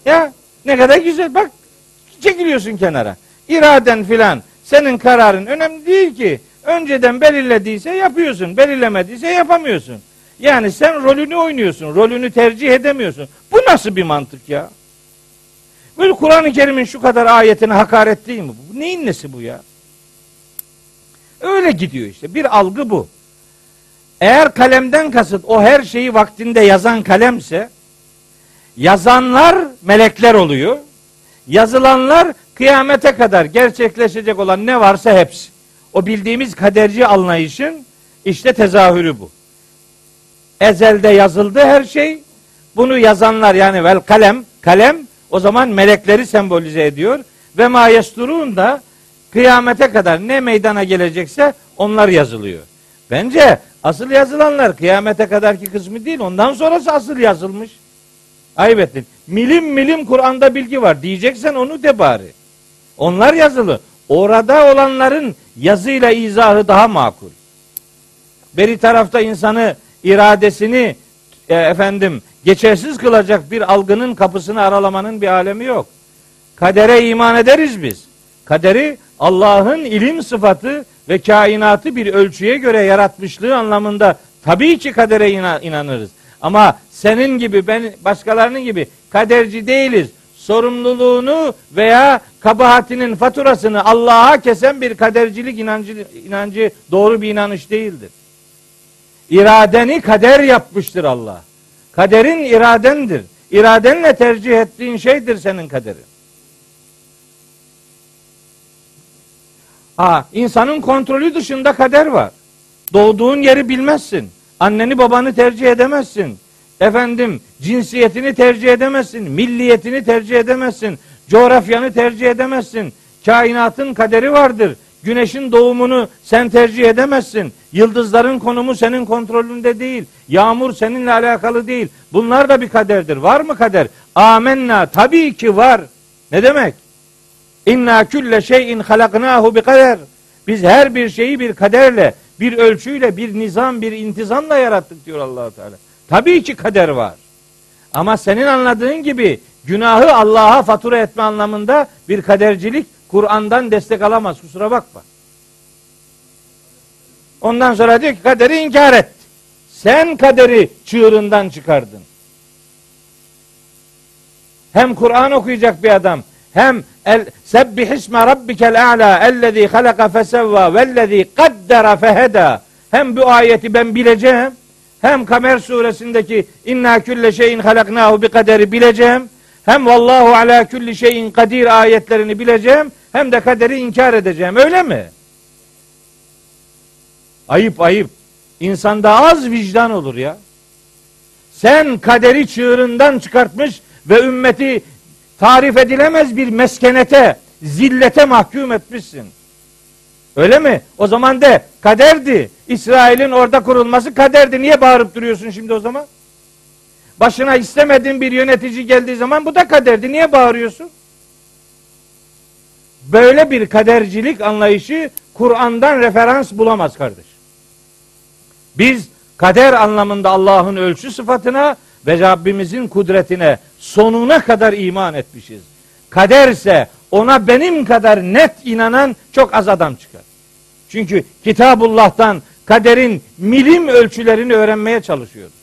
Ya ne kadar güzel bak çekiliyorsun kenara. İraden filan senin kararın önemli değil ki. Önceden belirlediyse yapıyorsun. Belirlemediyse yapamıyorsun. Yani sen rolünü oynuyorsun. Rolünü tercih edemiyorsun. Nasıl bir mantık ya? Böyle Kur'an-ı Kerim'in şu kadar ayetine hakaret değil mi? Bu neyin nesi bu ya? Öyle gidiyor işte. Bir algı bu. Eğer kalemden kasıt o her şeyi vaktinde yazan kalemse yazanlar melekler oluyor. Yazılanlar kıyamete kadar gerçekleşecek olan ne varsa hepsi. O bildiğimiz kaderci anlayışın işte tezahürü bu. Ezelde yazıldı her şey. Bunu yazanlar yani vel kalem, kalem o zaman melekleri sembolize ediyor. Ve ma yesturun da kıyamete kadar ne meydana gelecekse onlar yazılıyor. Bence asıl yazılanlar kıyamete kadarki kısmı değil ondan sonrası asıl yazılmış. Ayıp ettin. Milim milim Kur'an'da bilgi var. Diyeceksen onu de bari. Onlar yazılı. Orada olanların yazıyla izahı daha makul. Beri tarafta insanı iradesini e, efendim geçersiz kılacak bir algının kapısını aralamanın bir alemi yok. Kadere iman ederiz biz. Kaderi Allah'ın ilim sıfatı ve kainatı bir ölçüye göre yaratmışlığı anlamında tabii ki kadere inanırız. Ama senin gibi ben başkalarının gibi kaderci değiliz. Sorumluluğunu veya kabahatinin faturasını Allah'a kesen bir kadercilik inancı, inancı doğru bir inanış değildir. İradeni kader yapmıştır Allah. Kaderin iradendir. İradenle tercih ettiğin şeydir senin kaderin. Ha, insanın kontrolü dışında kader var. Doğduğun yeri bilmezsin. Anneni babanı tercih edemezsin. Efendim cinsiyetini tercih edemezsin. Milliyetini tercih edemezsin. Coğrafyanı tercih edemezsin. Kainatın kaderi vardır. Güneşin doğumunu sen tercih edemezsin. Yıldızların konumu senin kontrolünde değil. Yağmur seninle alakalı değil. Bunlar da bir kaderdir. Var mı kader? Amenna. Tabii ki var. Ne demek? İnna külle şeyin halaknahu bi kader. Biz her bir şeyi bir kaderle, bir ölçüyle, bir nizam, bir intizamla yarattık diyor Allahu Teala. Tabii ki kader var. Ama senin anladığın gibi günahı Allah'a fatura etme anlamında bir kadercilik Kur'an'dan destek alamaz. Kusura bakma. Ondan sonra diyor ki kaderi inkar et. Sen kaderi çığırından çıkardın. Hem Kur'an okuyacak bir adam hem el sebbih isme rabbikel a'la ellezî halaka fesevva vellezî kaddera feheda hem bu ayeti ben bileceğim hem Kamer suresindeki inna külle şeyin halaknahu bi kaderi bileceğim hem vallahu ala kulli şeyin kadir ayetlerini bileceğim hem de kaderi inkar edeceğim öyle mi? Ayıp ayıp. İnsanda az vicdan olur ya. Sen kaderi çığırından çıkartmış ve ümmeti tarif edilemez bir meskenete, zillete mahkum etmişsin. Öyle mi? O zaman de kaderdi. İsrail'in orada kurulması kaderdi. Niye bağırıp duruyorsun şimdi o zaman? Başına istemediğin bir yönetici geldiği zaman bu da kaderdi. Niye bağırıyorsun? Böyle bir kadercilik anlayışı Kur'an'dan referans bulamaz kardeş. Biz kader anlamında Allah'ın ölçü sıfatına ve Rabbimizin kudretine sonuna kadar iman etmişiz. Kaderse ona benim kadar net inanan çok az adam çıkar. Çünkü Kitabullah'tan kaderin milim ölçülerini öğrenmeye çalışıyoruz.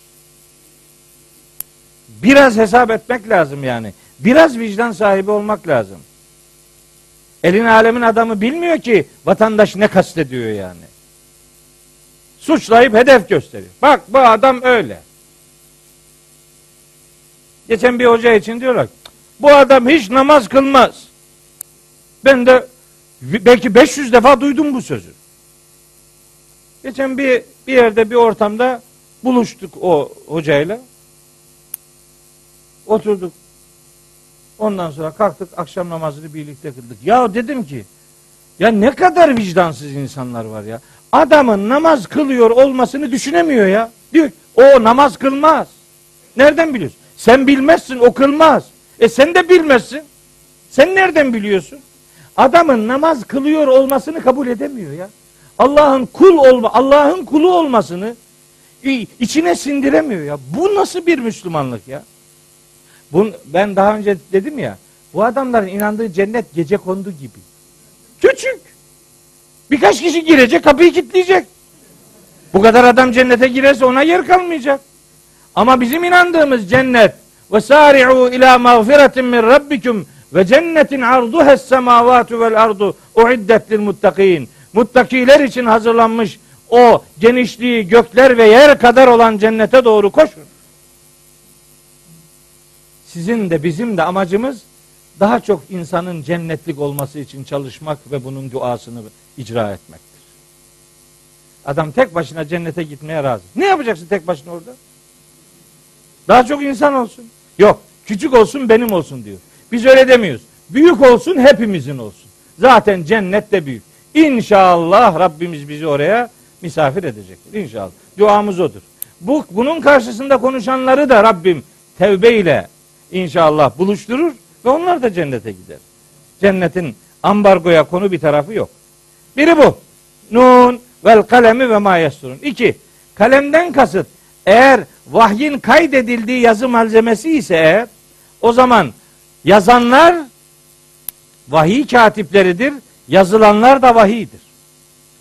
Biraz hesap etmek lazım yani. Biraz vicdan sahibi olmak lazım. Elin alemin adamı bilmiyor ki vatandaş ne kastediyor yani. Suçlayıp hedef gösteriyor. Bak bu adam öyle. Geçen bir hoca için diyorlar bu adam hiç namaz kılmaz. Ben de belki 500 defa duydum bu sözü. Geçen bir bir yerde bir ortamda buluştuk o hocayla. Oturduk. Ondan sonra kalktık akşam namazını birlikte kıldık. Ya dedim ki Ya ne kadar vicdansız insanlar var ya. Adamın namaz kılıyor olmasını düşünemiyor ya. Diyor o namaz kılmaz. Nereden biliyorsun? Sen bilmezsin o kılmaz. E sen de bilmezsin. Sen nereden biliyorsun? Adamın namaz kılıyor olmasını kabul edemiyor ya. Allah'ın kul olma, Allah'ın kulu olmasını içine sindiremiyor ya. Bu nasıl bir Müslümanlık ya? Bun, ben daha önce dedim ya. Bu adamların inandığı cennet gece kondu gibi. Küçük. Birkaç kişi girecek, kapıyı kilitleyecek. Bu kadar adam cennete girerse ona yer kalmayacak. Ama bizim inandığımız cennet ve sari'u ila mağfiretin min rabbikum ve cennetin arduhes semavatu vel ardu uiddet lil muttakin. Muttakiler için hazırlanmış o genişliği gökler ve yer kadar olan cennete doğru koşun. Sizin de bizim de amacımız daha çok insanın cennetlik olması için çalışmak ve bunun duasını icra etmektir. Adam tek başına cennete gitmeye razı. Ne yapacaksın tek başına orada? Daha çok insan olsun. Yok, küçük olsun benim olsun diyor. Biz öyle demiyoruz. Büyük olsun hepimizin olsun. Zaten cennet de büyük. İnşallah Rabbimiz bizi oraya misafir edecektir. İnşallah. Duamız odur. Bu, bunun karşısında konuşanları da Rabbim tevbe ile inşallah buluşturur ve onlar da cennete gider. Cennetin ambargoya konu bir tarafı yok. Biri bu. Nun vel kalemi ve ma yesturun. İki. Kalemden kasıt eğer vahyin kaydedildiği yazı malzemesi ise eğer o zaman yazanlar vahiy katipleridir. Yazılanlar da vahiydir.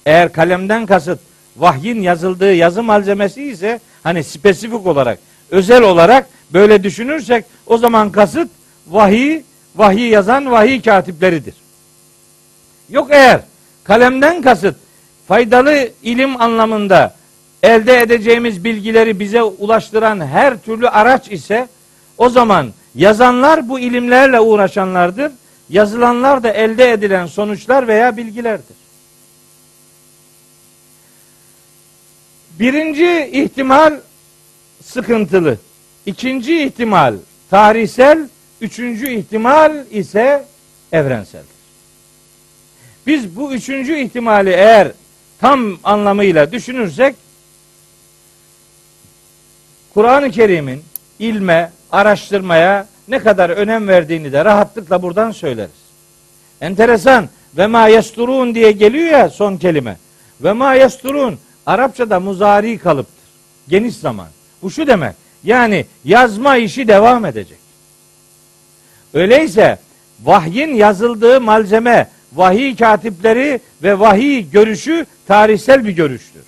Eğer kalemden kasıt vahyin yazıldığı yazı malzemesi ise hani spesifik olarak, özel olarak böyle düşünürsek o zaman kasıt vahiy, vahiy yazan vahiy katipleridir. Yok eğer kalemden kasıt faydalı ilim anlamında elde edeceğimiz bilgileri bize ulaştıran her türlü araç ise o zaman yazanlar bu ilimlerle uğraşanlardır. Yazılanlar da elde edilen sonuçlar veya bilgilerdir. Birinci ihtimal sıkıntılı. İkinci ihtimal tarihsel. Üçüncü ihtimal ise evrenseldir. Biz bu üçüncü ihtimali eğer tam anlamıyla düşünürsek Kur'an-ı Kerim'in ilme, araştırmaya ne kadar önem verdiğini de rahatlıkla buradan söyleriz. Enteresan ve ma yesturun diye geliyor ya son kelime. Ve ma yesturun Arapçada muzari kalıptır. Geniş zaman. Bu şu demek. Yani yazma işi devam edecek. Öyleyse vahyin yazıldığı malzeme, vahiy katipleri ve vahiy görüşü tarihsel bir görüştür.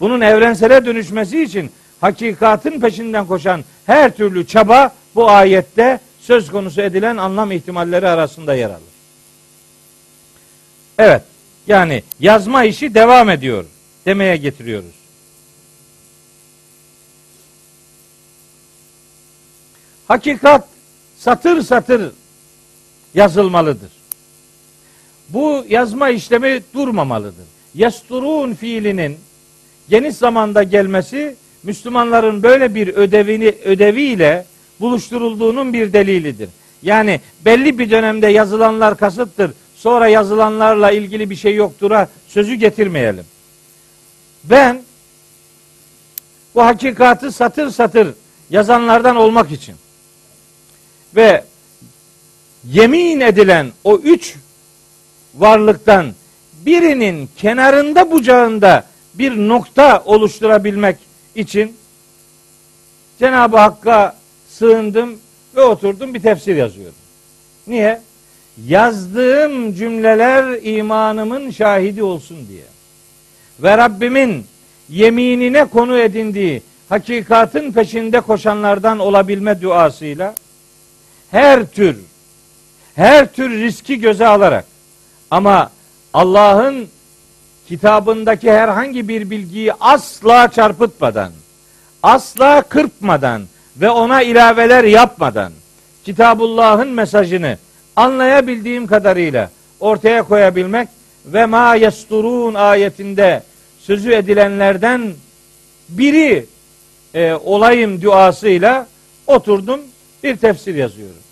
Bunun evrensele dönüşmesi için hakikatin peşinden koşan her türlü çaba bu ayette söz konusu edilen anlam ihtimalleri arasında yer alır. Evet. Yani yazma işi devam ediyor demeye getiriyoruz. Hakikat satır satır yazılmalıdır. Bu yazma işlemi durmamalıdır. Yesturun fiilinin geniş zamanda gelmesi Müslümanların böyle bir ödevini ödeviyle buluşturulduğunun bir delilidir. Yani belli bir dönemde yazılanlar kasıttır. Sonra yazılanlarla ilgili bir şey yoktura sözü getirmeyelim. Ben bu hakikatı satır satır yazanlardan olmak için ve yemin edilen o üç varlıktan birinin kenarında bucağında bir nokta oluşturabilmek için Cenab-ı Hakk'a sığındım ve oturdum bir tefsir yazıyorum. Niye? Yazdığım cümleler imanımın şahidi olsun diye. Ve Rabbimin yeminine konu edindiği hakikatın peşinde koşanlardan olabilme duasıyla her tür her tür riski göze alarak ama Allah'ın kitabındaki herhangi bir bilgiyi asla çarpıtmadan, asla kırpmadan ve ona ilaveler yapmadan Kitabullah'ın mesajını anlayabildiğim kadarıyla ortaya koyabilmek ve ma yesturun ayetinde sözü edilenlerden biri e, olayım duasıyla oturdum bir tefsir yazıyorum.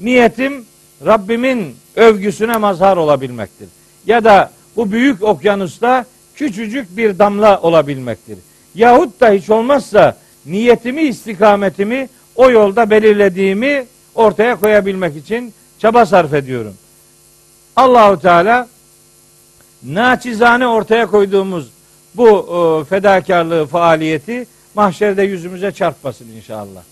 Niyetim Rabbimin övgüsüne mazhar olabilmektir. ya da bu büyük okyanusta küçücük bir damla olabilmektir. Yahut da hiç olmazsa niyetimi, istikametimi o yolda belirlediğimi ortaya koyabilmek için çaba sarf ediyorum. Allahu Teala naçizane ortaya koyduğumuz bu e, fedakarlığı, faaliyeti mahşerde yüzümüze çarpmasın inşallah.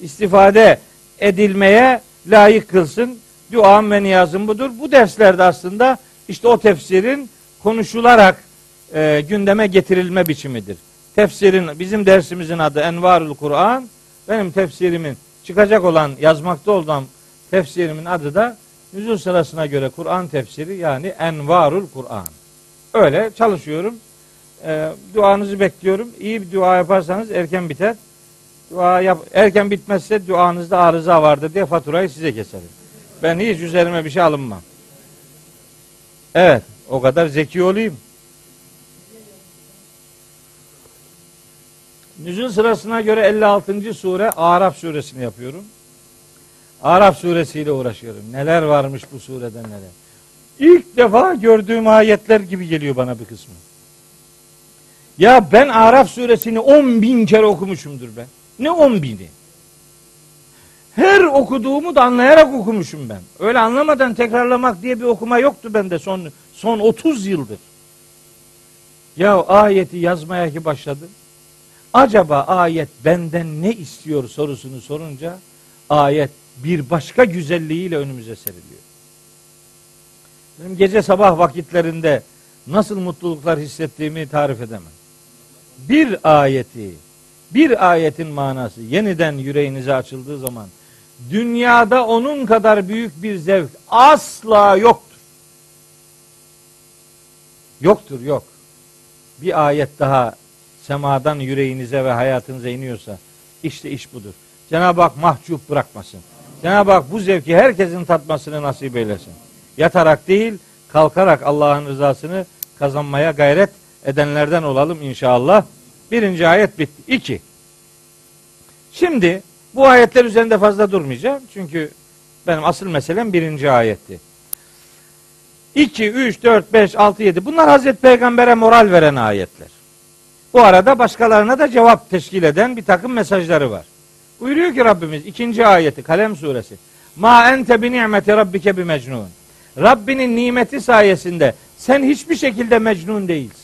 İstifade edilmeye layık kılsın. Duam ve niyazım budur. Bu derslerde aslında işte o tefsirin konuşularak e, gündeme getirilme biçimidir. Tefsirin bizim dersimizin adı Envarul Kur'an. Benim tefsirimin çıkacak olan yazmakta olduğum tefsirimin adı da nüzul sırasına göre Kur'an tefsiri yani Envarul Kur'an. Öyle çalışıyorum. E, duanızı bekliyorum. İyi bir dua yaparsanız erken biter. Dua yap, erken bitmezse duanızda arıza vardır diye faturayı size keserim. Ben hiç üzerime bir şey alınmam. Evet, o kadar zeki olayım. Nüzul sırasına göre 56. sure Araf suresini yapıyorum. Araf suresiyle uğraşıyorum. Neler varmış bu surede neler. İlk defa gördüğüm ayetler gibi geliyor bana bir kısmı. Ya ben Araf suresini 10 bin kere okumuşumdur ben. Ne 10 bini? Her okuduğumu da anlayarak okumuşum ben. Öyle anlamadan tekrarlamak diye bir okuma yoktu bende son son 30 yıldır. Ya ayeti yazmaya ki başladım. Acaba ayet benden ne istiyor sorusunu sorunca ayet bir başka güzelliğiyle önümüze seriliyor. Benim gece sabah vakitlerinde nasıl mutluluklar hissettiğimi tarif edemem. Bir ayeti, bir ayetin manası yeniden yüreğinize açıldığı zaman dünyada onun kadar büyük bir zevk asla yoktur. Yoktur yok. Bir ayet daha semadan yüreğinize ve hayatınıza iniyorsa işte iş budur. Cenab-ı Hak mahcup bırakmasın. Cenab-ı Hak bu zevki herkesin tatmasını nasip eylesin. Yatarak değil, kalkarak Allah'ın rızasını kazanmaya gayret edenlerden olalım inşallah. Birinci ayet bitti. İki. Şimdi bu ayetler üzerinde fazla durmayacağım. Çünkü benim asıl meselem birinci ayetti. 2, 3, 4, 5, 6, 7 bunlar Hazreti Peygamber'e moral veren ayetler. Bu arada başkalarına da cevap teşkil eden bir takım mesajları var. Buyuruyor ki Rabbimiz ikinci ayeti Kalem suresi. Ma ente bi ni'meti rabbike bi mecnun. Rabbinin nimeti sayesinde sen hiçbir şekilde mecnun değilsin.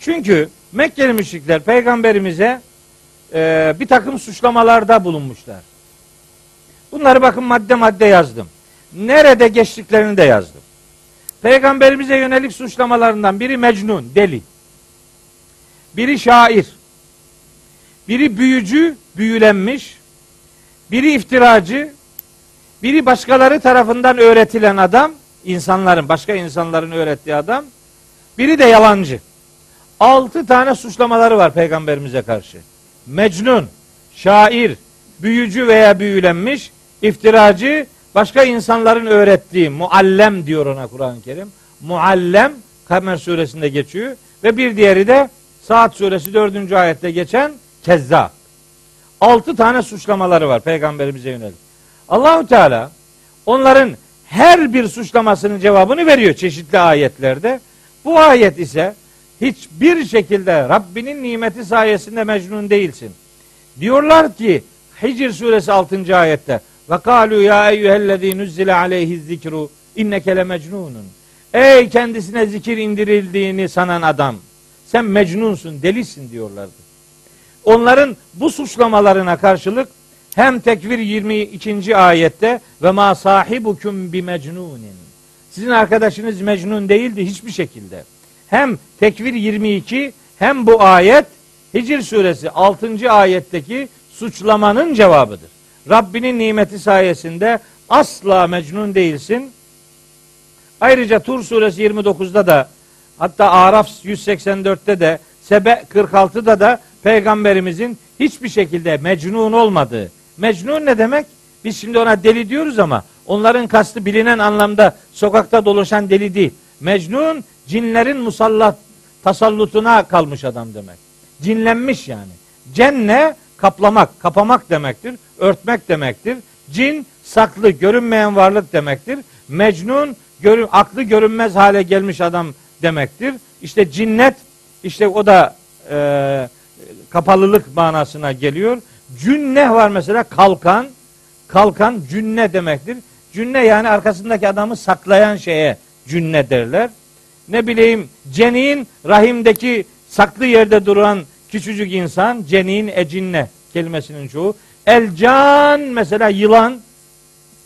Çünkü Mekkeli müşrikler peygamberimize e, bir takım suçlamalarda bulunmuşlar. Bunları bakın madde madde yazdım. Nerede geçtiklerini de yazdım. Peygamberimize yönelik suçlamalarından biri mecnun, deli. Biri şair. Biri büyücü, büyülenmiş. Biri iftiracı. Biri başkaları tarafından öğretilen adam. insanların, başka insanların öğrettiği adam. Biri de yalancı. Altı tane suçlamaları var peygamberimize karşı. Mecnun, şair, büyücü veya büyülenmiş, iftiracı, başka insanların öğrettiği, muallem diyor ona Kur'an-ı Kerim. Muallem, Kamer suresinde geçiyor. Ve bir diğeri de Saat suresi dördüncü ayette geçen kezzap. Altı tane suçlamaları var peygamberimize yönelik. Allahu Teala onların her bir suçlamasının cevabını veriyor çeşitli ayetlerde. Bu ayet ise hiçbir şekilde Rabbinin nimeti sayesinde mecnun değilsin. Diyorlar ki Hicr suresi 6. ayette ve kalu ya eyyühellezî nuzzile aleyhi zikru inneke le mecnunun. Ey kendisine zikir indirildiğini sanan adam sen mecnunsun, delisin diyorlardı. Onların bu suçlamalarına karşılık hem tekvir 22. ayette ve ma sahibukum bi mecnunin. Sizin arkadaşınız mecnun değildi hiçbir şekilde. Hem tekvir 22 hem bu ayet Hicr suresi 6. ayetteki suçlamanın cevabıdır. Rabbinin nimeti sayesinde asla mecnun değilsin. Ayrıca Tur suresi 29'da da Hatta Araf 184'te de Sebe 46'da da peygamberimizin hiçbir şekilde mecnun olmadığı. Mecnun ne demek? Biz şimdi ona deli diyoruz ama onların kastı bilinen anlamda sokakta dolaşan deli değil. Mecnun cinlerin musallat tasallutuna kalmış adam demek. Cinlenmiş yani. Cenne kaplamak, kapamak demektir. Örtmek demektir. Cin saklı, görünmeyen varlık demektir. Mecnun görün, aklı görünmez hale gelmiş adam demektir. İşte cinnet işte o da e, kapalılık manasına geliyor. Cünne var mesela kalkan. Kalkan cünne demektir. Cünne yani arkasındaki adamı saklayan şeye cünne derler. Ne bileyim cenin rahimdeki saklı yerde duran küçücük insan cenin ecinne kelimesinin çoğu. Elcan mesela yılan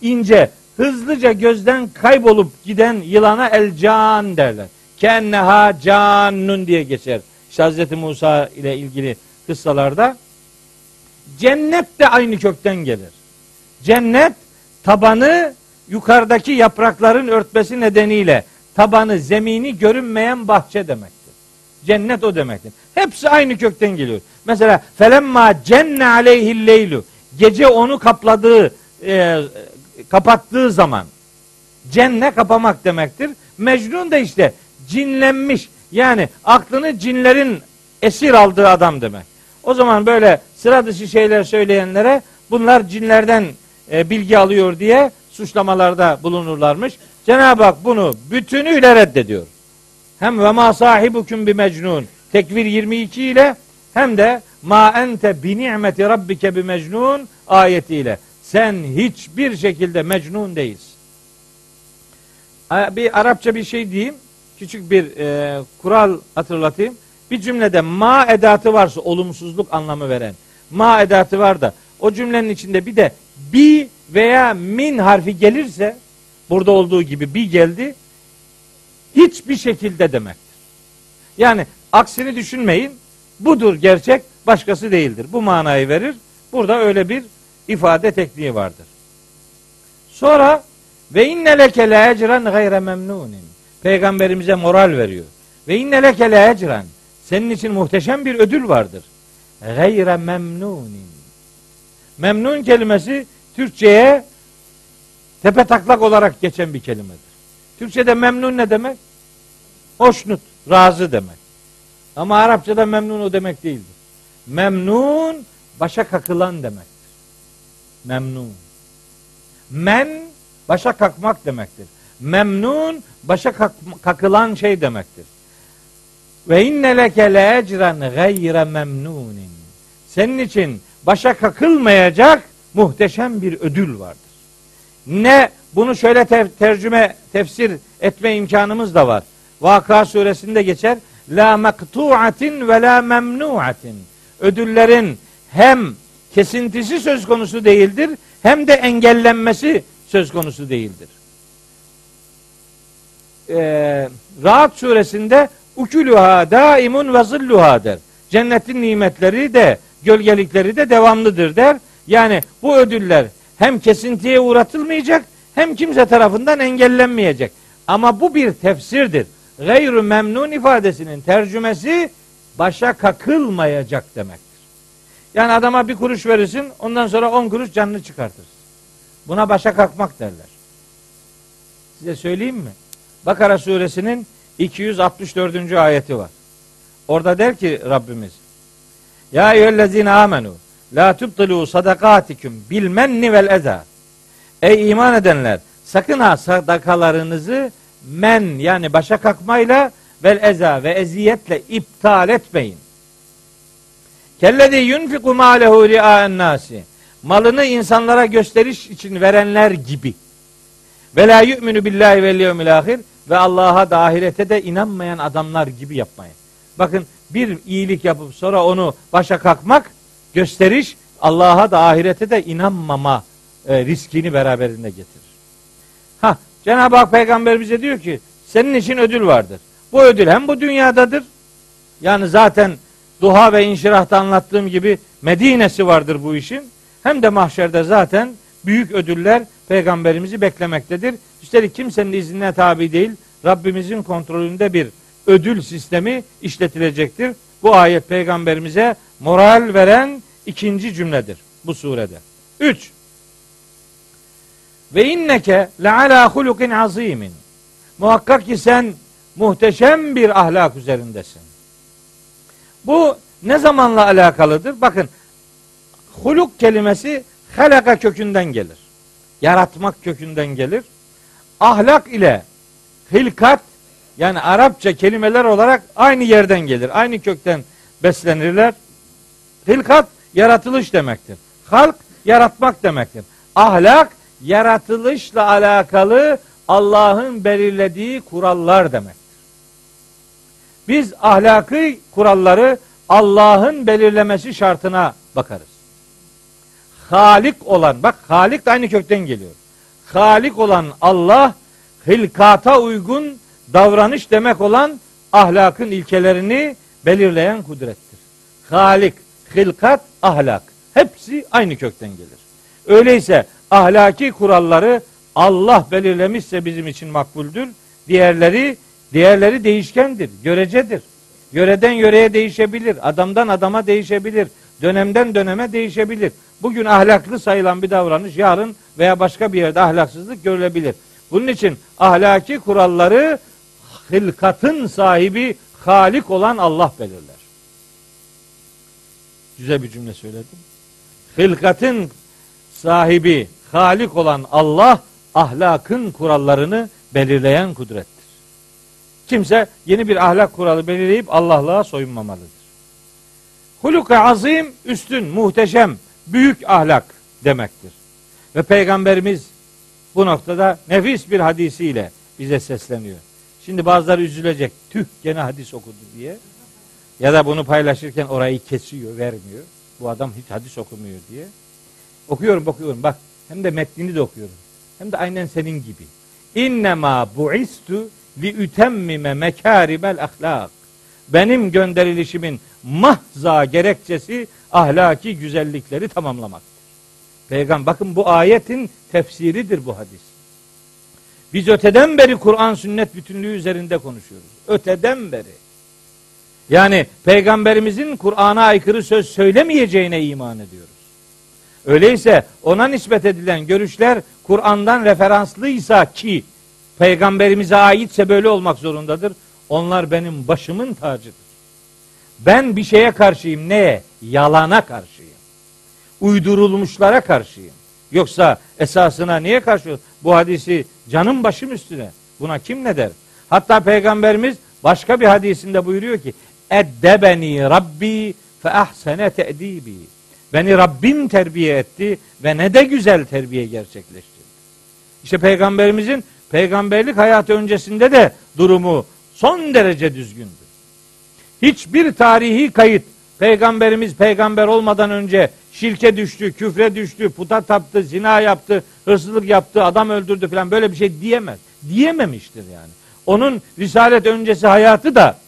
ince hızlıca gözden kaybolup giden yılana elcan derler. Kenneha cannun diye geçer. İşte Hz. Musa ile ilgili kıssalarda. Cennet de aynı kökten gelir. Cennet tabanı yukarıdaki yaprakların örtmesi nedeniyle tabanı, zemini görünmeyen bahçe demektir. Cennet o demektir. Hepsi aynı kökten geliyor. Mesela felemma cenne aleyhil leylu gece onu kapladığı e, kapattığı zaman cenne kapamak demektir. Mecnun da işte cinlenmiş yani aklını cinlerin esir aldığı adam demek. O zaman böyle sıra dışı şeyler söyleyenlere bunlar cinlerden e, bilgi alıyor diye suçlamalarda bulunurlarmış. Cenab-ı Hak bunu bütünüyle reddediyor. Hem ve ma sahibukum bi mecnun tekvir 22 ile hem de ma ente bi ni'meti rabbike bi mecnun ayetiyle sen hiçbir şekilde mecnun değilsin. Bir Arapça bir şey diyeyim. Küçük bir e, kural hatırlatayım. Bir cümlede ma edatı varsa olumsuzluk anlamı veren ma edatı var da o cümlenin içinde bir de bi veya min harfi gelirse burada olduğu gibi bi geldi hiçbir şekilde demektir. Yani aksini düşünmeyin. Budur gerçek, başkası değildir. Bu manayı verir. Burada öyle bir ifade tekniği vardır. Sonra ve inne leke le ecren gayre memnunin. Peygamberimize moral veriyor. Ve inne leke le ecren. Senin için muhteşem bir ödül vardır. Gayre memnunin. Memnun kelimesi Türkçe'ye tepe taklak olarak geçen bir kelimedir. Türkçe'de memnun ne demek? Hoşnut, razı demek. Ama Arapçada memnun o demek değildir. Memnun başa kakılan demektir. Memnun. Men başa kakmak demektir. Memnun başa kakılan şey demektir. Ve inne leke le ecren gayre memnunin. Senin için başa kakılmayacak muhteşem bir ödül vardır. Ne bunu şöyle te- tercüme, tefsir etme imkanımız da var. Vaka suresinde geçer. La mektu'atin ve la memnu'atin. Ödüllerin hem kesintisi söz konusu değildir hem de engellenmesi söz konusu değildir. Ee, Rahat suresinde ukuluha daimun ve zilluha der. Cennetin nimetleri de gölgelikleri de devamlıdır der. Yani bu ödüller hem kesintiye uğratılmayacak hem kimse tarafından engellenmeyecek. Ama bu bir tefsirdir. Gayrı memnun ifadesinin tercümesi başa kakılmayacak demektir. Yani adama bir kuruş verirsin ondan sonra on kuruş canını çıkartır. Buna başa kalkmak derler. Size söyleyeyim mi? Bakara suresinin 264. ayeti var. Orada der ki Rabbimiz Ya eyyühellezine amenu La tubtilu sadakatikum bil menni vel eza Ey iman edenler sakın ha sadakalarınızı men yani başa kalkmayla vel eza ve eziyetle iptal etmeyin. Kellezi yunfiku malehu ria'en nasi. Malını insanlara gösteriş için verenler gibi. Ve la yu'minu billahi vel yevmil ahir ve Allah'a da ahirete de inanmayan adamlar gibi yapmayın. Bakın bir iyilik yapıp sonra onu başa kalkmak gösteriş Allah'a da ahirete de inanmama e, riskini beraberinde getirir. Ha Cenab-ı Hak peygamber bize diyor ki senin için ödül vardır. Bu ödül hem bu dünyadadır. Yani zaten duha ve inşirahta anlattığım gibi Medine'si vardır bu işin. Hem de mahşerde zaten büyük ödüller peygamberimizi beklemektedir. Üstelik kimsenin iznine tabi değil. Rabbimizin kontrolünde bir ödül sistemi işletilecektir. Bu ayet peygamberimize moral veren ikinci cümledir bu surede. Üç. Ve inneke le ala hulukin azimin. Muhakkak ki sen muhteşem bir ahlak üzerindesin. Bu ne zamanla alakalıdır? Bakın huluk kelimesi halaka kökünden gelir. Yaratmak kökünden gelir. Ahlak ile hilkat yani Arapça kelimeler olarak aynı yerden gelir. Aynı kökten beslenirler. Hilkat yaratılış demektir. Halk yaratmak demektir. Ahlak yaratılışla alakalı Allah'ın belirlediği kurallar demektir. Biz ahlaki kuralları Allah'ın belirlemesi şartına bakarız. Halik olan, bak Halik de aynı kökten geliyor. Halik olan Allah hilkata uygun davranış demek olan ahlakın ilkelerini belirleyen kudrettir. Halik, hilkat, ahlak. Hepsi aynı kökten gelir. Öyleyse ahlaki kuralları Allah belirlemişse bizim için makbuldür. Diğerleri diğerleri değişkendir, görecedir. Yöreden yöreye değişebilir, adamdan adama değişebilir, dönemden döneme değişebilir. Bugün ahlaklı sayılan bir davranış yarın veya başka bir yerde ahlaksızlık görülebilir. Bunun için ahlaki kuralları hilkatın sahibi Halik olan Allah belirler. Güzel bir cümle söyledim. Hilkatın sahibi Halik olan Allah ahlakın kurallarını belirleyen kudrettir. Kimse yeni bir ahlak kuralı belirleyip Allah'lığa soyunmamalıdır. Huluka azim üstün, muhteşem, büyük ahlak demektir. Ve Peygamberimiz bu noktada nefis bir hadisiyle bize sesleniyor. Şimdi bazıları üzülecek. Tüh gene hadis okudu diye. Ya da bunu paylaşırken orayı kesiyor, vermiyor. Bu adam hiç hadis okumuyor diye. Okuyorum, okuyorum. Bak hem de metnini de okuyorum. Hem de aynen senin gibi. İnnemâ bu'istu li ütemmime mekârimel ahlak. Benim gönderilişimin mahza gerekçesi ahlaki güzellikleri tamamlamaktır. Peygamber bakın bu ayetin tefsiridir bu hadis. Biz öteden beri Kur'an sünnet bütünlüğü üzerinde konuşuyoruz. Öteden beri. Yani peygamberimizin Kur'an'a aykırı söz söylemeyeceğine iman ediyoruz. Öyleyse ona nispet edilen görüşler Kur'an'dan referanslıysa ki peygamberimize aitse böyle olmak zorundadır. Onlar benim başımın tacıdır. Ben bir şeye karşıyım. Neye? Yalana karşıyım. Uydurulmuşlara karşıyım. Yoksa esasına niye karşı? Bu hadisi canım başım üstüne. Buna kim ne der? Hatta peygamberimiz başka bir hadisinde buyuruyor ki Eddebeni Rabbi fe ahsene te'dibi. Beni Rabbim terbiye etti ve ne de güzel terbiye gerçekleştirdi. İşte peygamberimizin peygamberlik hayatı öncesinde de durumu son derece düzgündü. Hiçbir tarihi kayıt peygamberimiz peygamber olmadan önce şirke düştü, küfre düştü, puta taptı, zina yaptı, hırsızlık yaptı, adam öldürdü falan böyle bir şey diyemez. Diyememiştir yani. Onun risalet öncesi hayatı da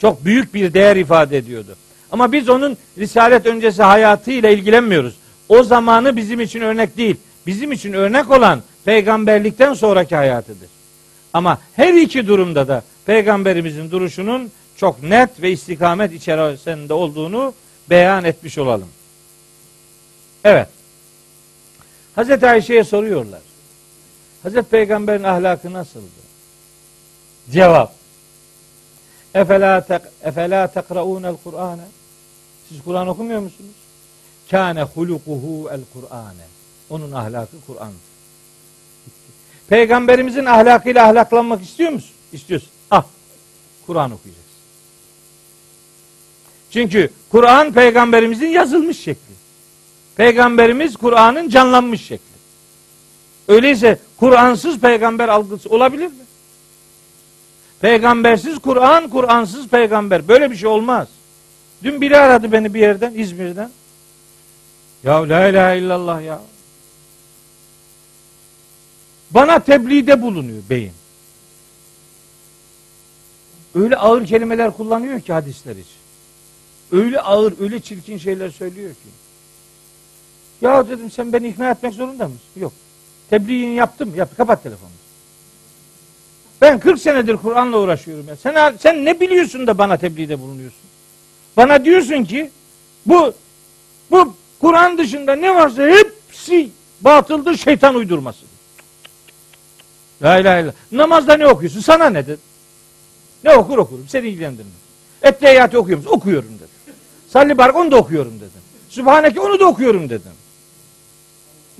çok büyük bir değer ifade ediyordu. Ama biz onun risalet öncesi hayatıyla ilgilenmiyoruz. O zamanı bizim için örnek değil. Bizim için örnek olan peygamberlikten sonraki hayatıdır. Ama her iki durumda da peygamberimizin duruşunun çok net ve istikamet içerisinde olduğunu beyan etmiş olalım. Evet. Hazreti Ayşe'ye soruyorlar. Hazreti Peygamber'in ahlakı nasıldı? Cevap. Efela tek efela tekraunel Kur'ane. Siz Kur'an okumuyor musunuz? Kâne hulukuhu el Kur'ane. Onun ahlakı Kur'an. Peygamberimizin ahlakıyla ahlaklanmak istiyor musun? İstiyorsun. Ah. Kur'an okuyacaksın. Çünkü Kur'an peygamberimizin yazılmış şekli. Peygamberimiz Kur'an'ın canlanmış şekli. Öyleyse Kur'ansız peygamber algısı olabilir mi? Peygambersiz Kur'an, Kur'ansız peygamber. Böyle bir şey olmaz. Dün biri aradı beni bir yerden, İzmir'den. Ya la ilahe illallah ya. Bana tebliğde bulunuyor beyin. Öyle ağır kelimeler kullanıyor ki hadisler için. Öyle ağır, öyle çirkin şeyler söylüyor ki. Ya dedim sen beni ikna etmek zorunda mısın? Yok. Tebliğini yaptım. Yap, kapat telefonu. Ben 40 senedir Kur'an'la uğraşıyorum ya. Sen sen ne biliyorsun da bana tebliğde bulunuyorsun? Bana diyorsun ki bu bu Kur'an dışında ne varsa hepsi batıldır, şeytan uydurması. La ilahe illallah. Namazda ne okuyorsun? Sana ne dedi? Ne okur okurum. Seni ilgilendirmez. Ettehiyatı okuyor musun? Okuyorum dedim. Salli barik onu da okuyorum dedim. Sübhaneke onu da okuyorum dedim.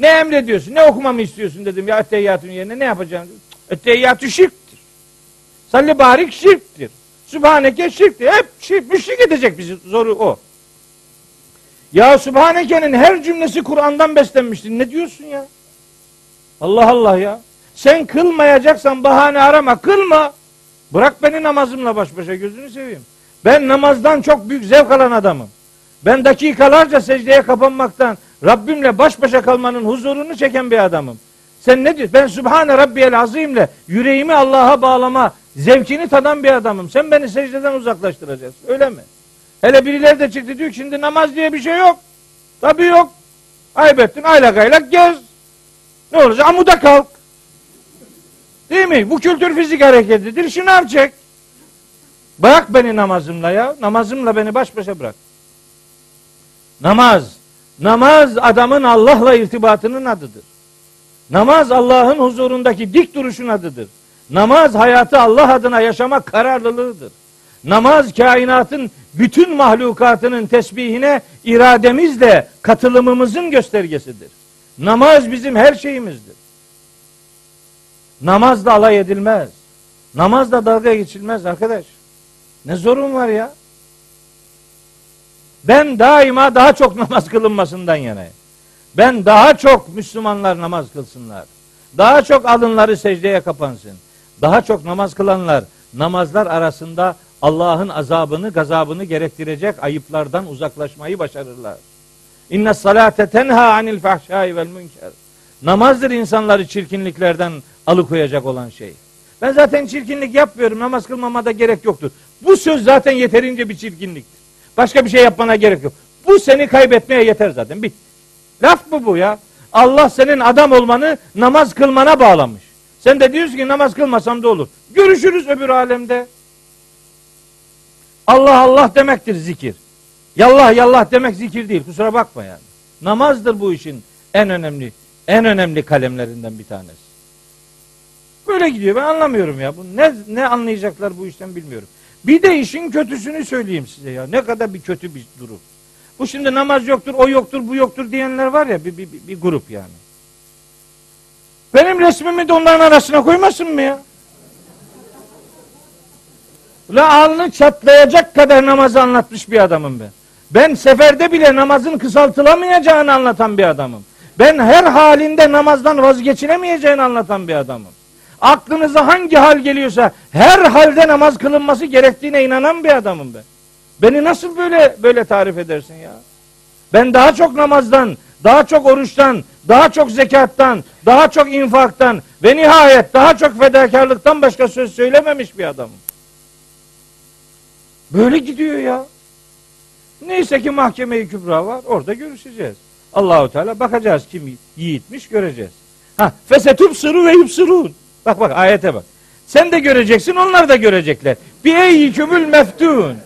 Ne emrediyorsun? Ne okumamı istiyorsun dedim ya ettehiyyatın yerine ne yapacağım dedim. Ettehiyyatü şirktir. Salli barik şirktir. Sübhaneke şirktir. Hep şirk, müşrik edecek bizi. Zoru o. Ya Sübhaneke'nin her cümlesi Kur'an'dan beslenmiştir. Ne diyorsun ya? Allah Allah ya. Sen kılmayacaksan bahane arama. Kılma. Bırak beni namazımla baş başa gözünü seveyim. Ben namazdan çok büyük zevk alan adamım. Ben dakikalarca secdeye kapanmaktan Rabbimle baş başa kalmanın huzurunu çeken bir adamım. Sen ne diyorsun? Ben Sübhane Rabbiyel Azim'le yüreğimi Allah'a bağlama zevkini tadan bir adamım. Sen beni secdeden uzaklaştıracaksın. Öyle mi? Hele birileri de çıktı diyor ki şimdi namaz diye bir şey yok. Tabii yok. Aybettin aylak aylak gez. Ne olacak? Amuda kalk. Değil mi? Bu kültür fizik hareketidir. Şınav çek. Bırak beni namazımla ya. Namazımla beni baş başa bırak. Namaz. Namaz adamın Allah'la irtibatının adıdır. Namaz Allah'ın huzurundaki dik duruşun adıdır. Namaz hayatı Allah adına yaşamak kararlılığıdır. Namaz kainatın bütün mahlukatının tesbihine irademizle katılımımızın göstergesidir. Namaz bizim her şeyimizdir. Namaz da alay edilmez. Namaz da dalga geçilmez arkadaş. Ne zorun var ya? Ben daima daha çok namaz kılınmasından yanayım. Ben daha çok Müslümanlar namaz kılsınlar. Daha çok alınları secdeye kapansın. Daha çok namaz kılanlar namazlar arasında Allah'ın azabını, gazabını gerektirecek ayıplardan uzaklaşmayı başarırlar. İnne salate tenha anil fahşai vel münker. Namazdır insanları çirkinliklerden alıkoyacak olan şey. Ben zaten çirkinlik yapmıyorum. Namaz kılmamada gerek yoktur. Bu söz zaten yeterince bir çirkinliktir. Başka bir şey yapmana gerek yok. Bu seni kaybetmeye yeter zaten. Bit. Laf mı bu ya? Allah senin adam olmanı namaz kılmana bağlamış. Sen de diyorsun ki namaz kılmasam da olur. Görüşürüz öbür alemde. Allah Allah demektir zikir. Yallah yallah demek zikir değil. Kusura bakma yani. Namazdır bu işin en önemli en önemli kalemlerinden bir tanesi. Böyle gidiyor. Ben anlamıyorum ya. Bu ne ne anlayacaklar bu işten bilmiyorum. Bir de işin kötüsünü söyleyeyim size ya. Ne kadar bir kötü bir durum. Bu şimdi namaz yoktur, o yoktur, bu yoktur diyenler var ya bir, bir, bir, grup yani. Benim resmimi de onların arasına koymasın mı ya? La alnı çatlayacak kadar namazı anlatmış bir adamım ben. Ben seferde bile namazın kısaltılamayacağını anlatan bir adamım. Ben her halinde namazdan vazgeçilemeyeceğini anlatan bir adamım. Aklınıza hangi hal geliyorsa her halde namaz kılınması gerektiğine inanan bir adamım ben. Beni nasıl böyle böyle tarif edersin ya? Ben daha çok namazdan, daha çok oruçtan, daha çok zekattan, daha çok infaktan ve nihayet daha çok fedakarlıktan başka söz söylememiş bir adamım. Böyle gidiyor ya. Neyse ki mahkeme-i kübra var. Orada görüşeceğiz. Allahu Teala bakacağız kim yiğitmiş göreceğiz. Ha fesetub suru ve yubsirun. Bak bak ayete bak. Sen de göreceksin onlar da görecekler. Bir ey kübül meftun.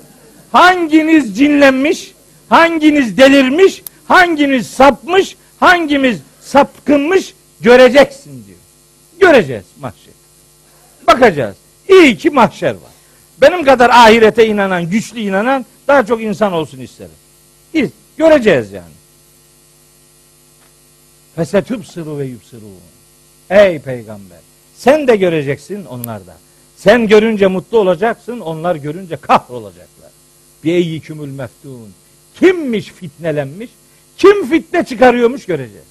Hanginiz cinlenmiş, hanginiz delirmiş, hanginiz sapmış, hangimiz sapkınmış göreceksin diyor. Göreceğiz mahşer. Bakacağız. İyi ki mahşer var. Benim kadar ahirete inanan, güçlü inanan daha çok insan olsun isterim. İyi, göreceğiz yani. Fesetübsırü ve yübsırûn. Ey peygamber sen de göreceksin onlar da. Sen görünce mutlu olacaksın, onlar görünce kahrolacaklar. Biyeyyikümül meftun. Kimmiş fitnelenmiş? Kim fitne çıkarıyormuş göreceğiz.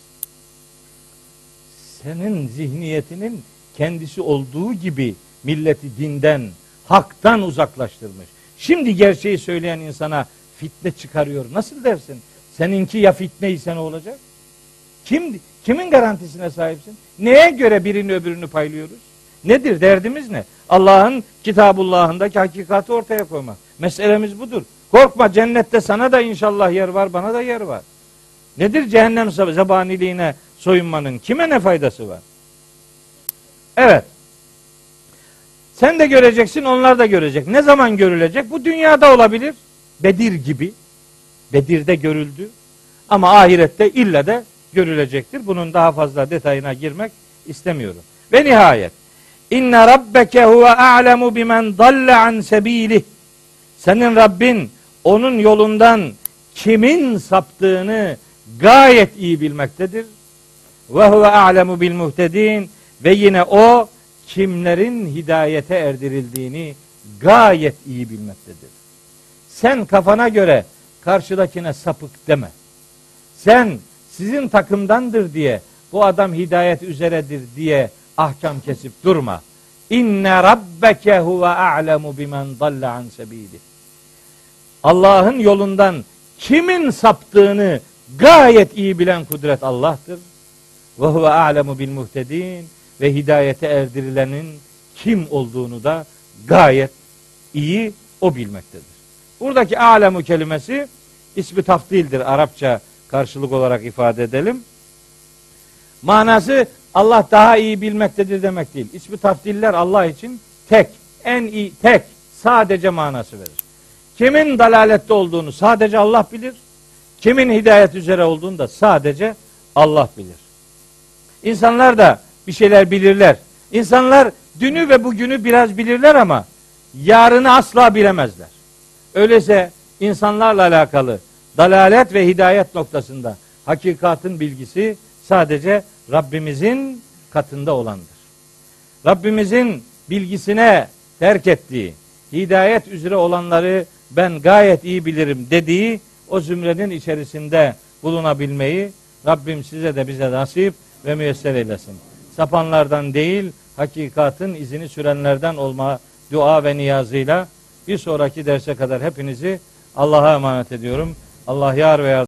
Senin zihniyetinin kendisi olduğu gibi milleti dinden, haktan uzaklaştırmış. Şimdi gerçeği söyleyen insana fitne çıkarıyor. Nasıl dersin? Seninki ya fitne ise ne olacak? Kim kimin garantisine sahipsin? Neye göre birini öbürünü paylıyoruz? Nedir? Derdimiz ne? Allah'ın kitabullahındaki hakikati ortaya koymak. Meselemiz budur. Korkma cennette sana da inşallah yer var, bana da yer var. Nedir cehennem zabaniliğine soyunmanın? Kime ne faydası var? Evet. Sen de göreceksin, onlar da görecek. Ne zaman görülecek? Bu dünyada olabilir. Bedir gibi. Bedir'de görüldü. Ama ahirette illa de görülecektir. Bunun daha fazla detayına girmek istemiyorum. Ve nihayet İnne rabbeke huve a'lemu bimen dalle an sebilih. Senin Rabbin onun yolundan kimin saptığını gayet iyi bilmektedir. Ve huve a'lemu bil muhtedin ve yine o kimlerin hidayete erdirildiğini gayet iyi bilmektedir. Sen kafana göre karşıdakine sapık deme. Sen sizin takımdandır diye bu adam hidayet üzeredir diye ahkam kesip durma. İnne rabbeke huve a'lemu bimen dalle an sebili. Allah'ın yolundan kimin saptığını gayet iyi bilen kudret Allah'tır. Ve huve a'lemu bil muhtedin ve hidayete erdirilenin kim olduğunu da gayet iyi o bilmektedir. Buradaki alemu kelimesi ismi tafdildir Arapça karşılık olarak ifade edelim. Manası Allah daha iyi bilmektedir demek değil. İsmi tafdiller Allah için tek, en iyi, tek, sadece manası verir. Kimin dalalette olduğunu sadece Allah bilir. Kimin hidayet üzere olduğunu da sadece Allah bilir. İnsanlar da bir şeyler bilirler. İnsanlar dünü ve bugünü biraz bilirler ama yarını asla bilemezler. Öyleyse insanlarla alakalı dalalet ve hidayet noktasında hakikatin bilgisi sadece Rabbimizin katında olandır. Rabbimizin bilgisine terk ettiği, hidayet üzere olanları ben gayet iyi bilirim dediği o zümrenin içerisinde bulunabilmeyi Rabbim size de bize nasip ve müyesser eylesin. Sapanlardan değil, hakikatin izini sürenlerden olma dua ve niyazıyla bir sonraki derse kadar hepinizi Allah'a emanet ediyorum. Allah yar ve yardımcı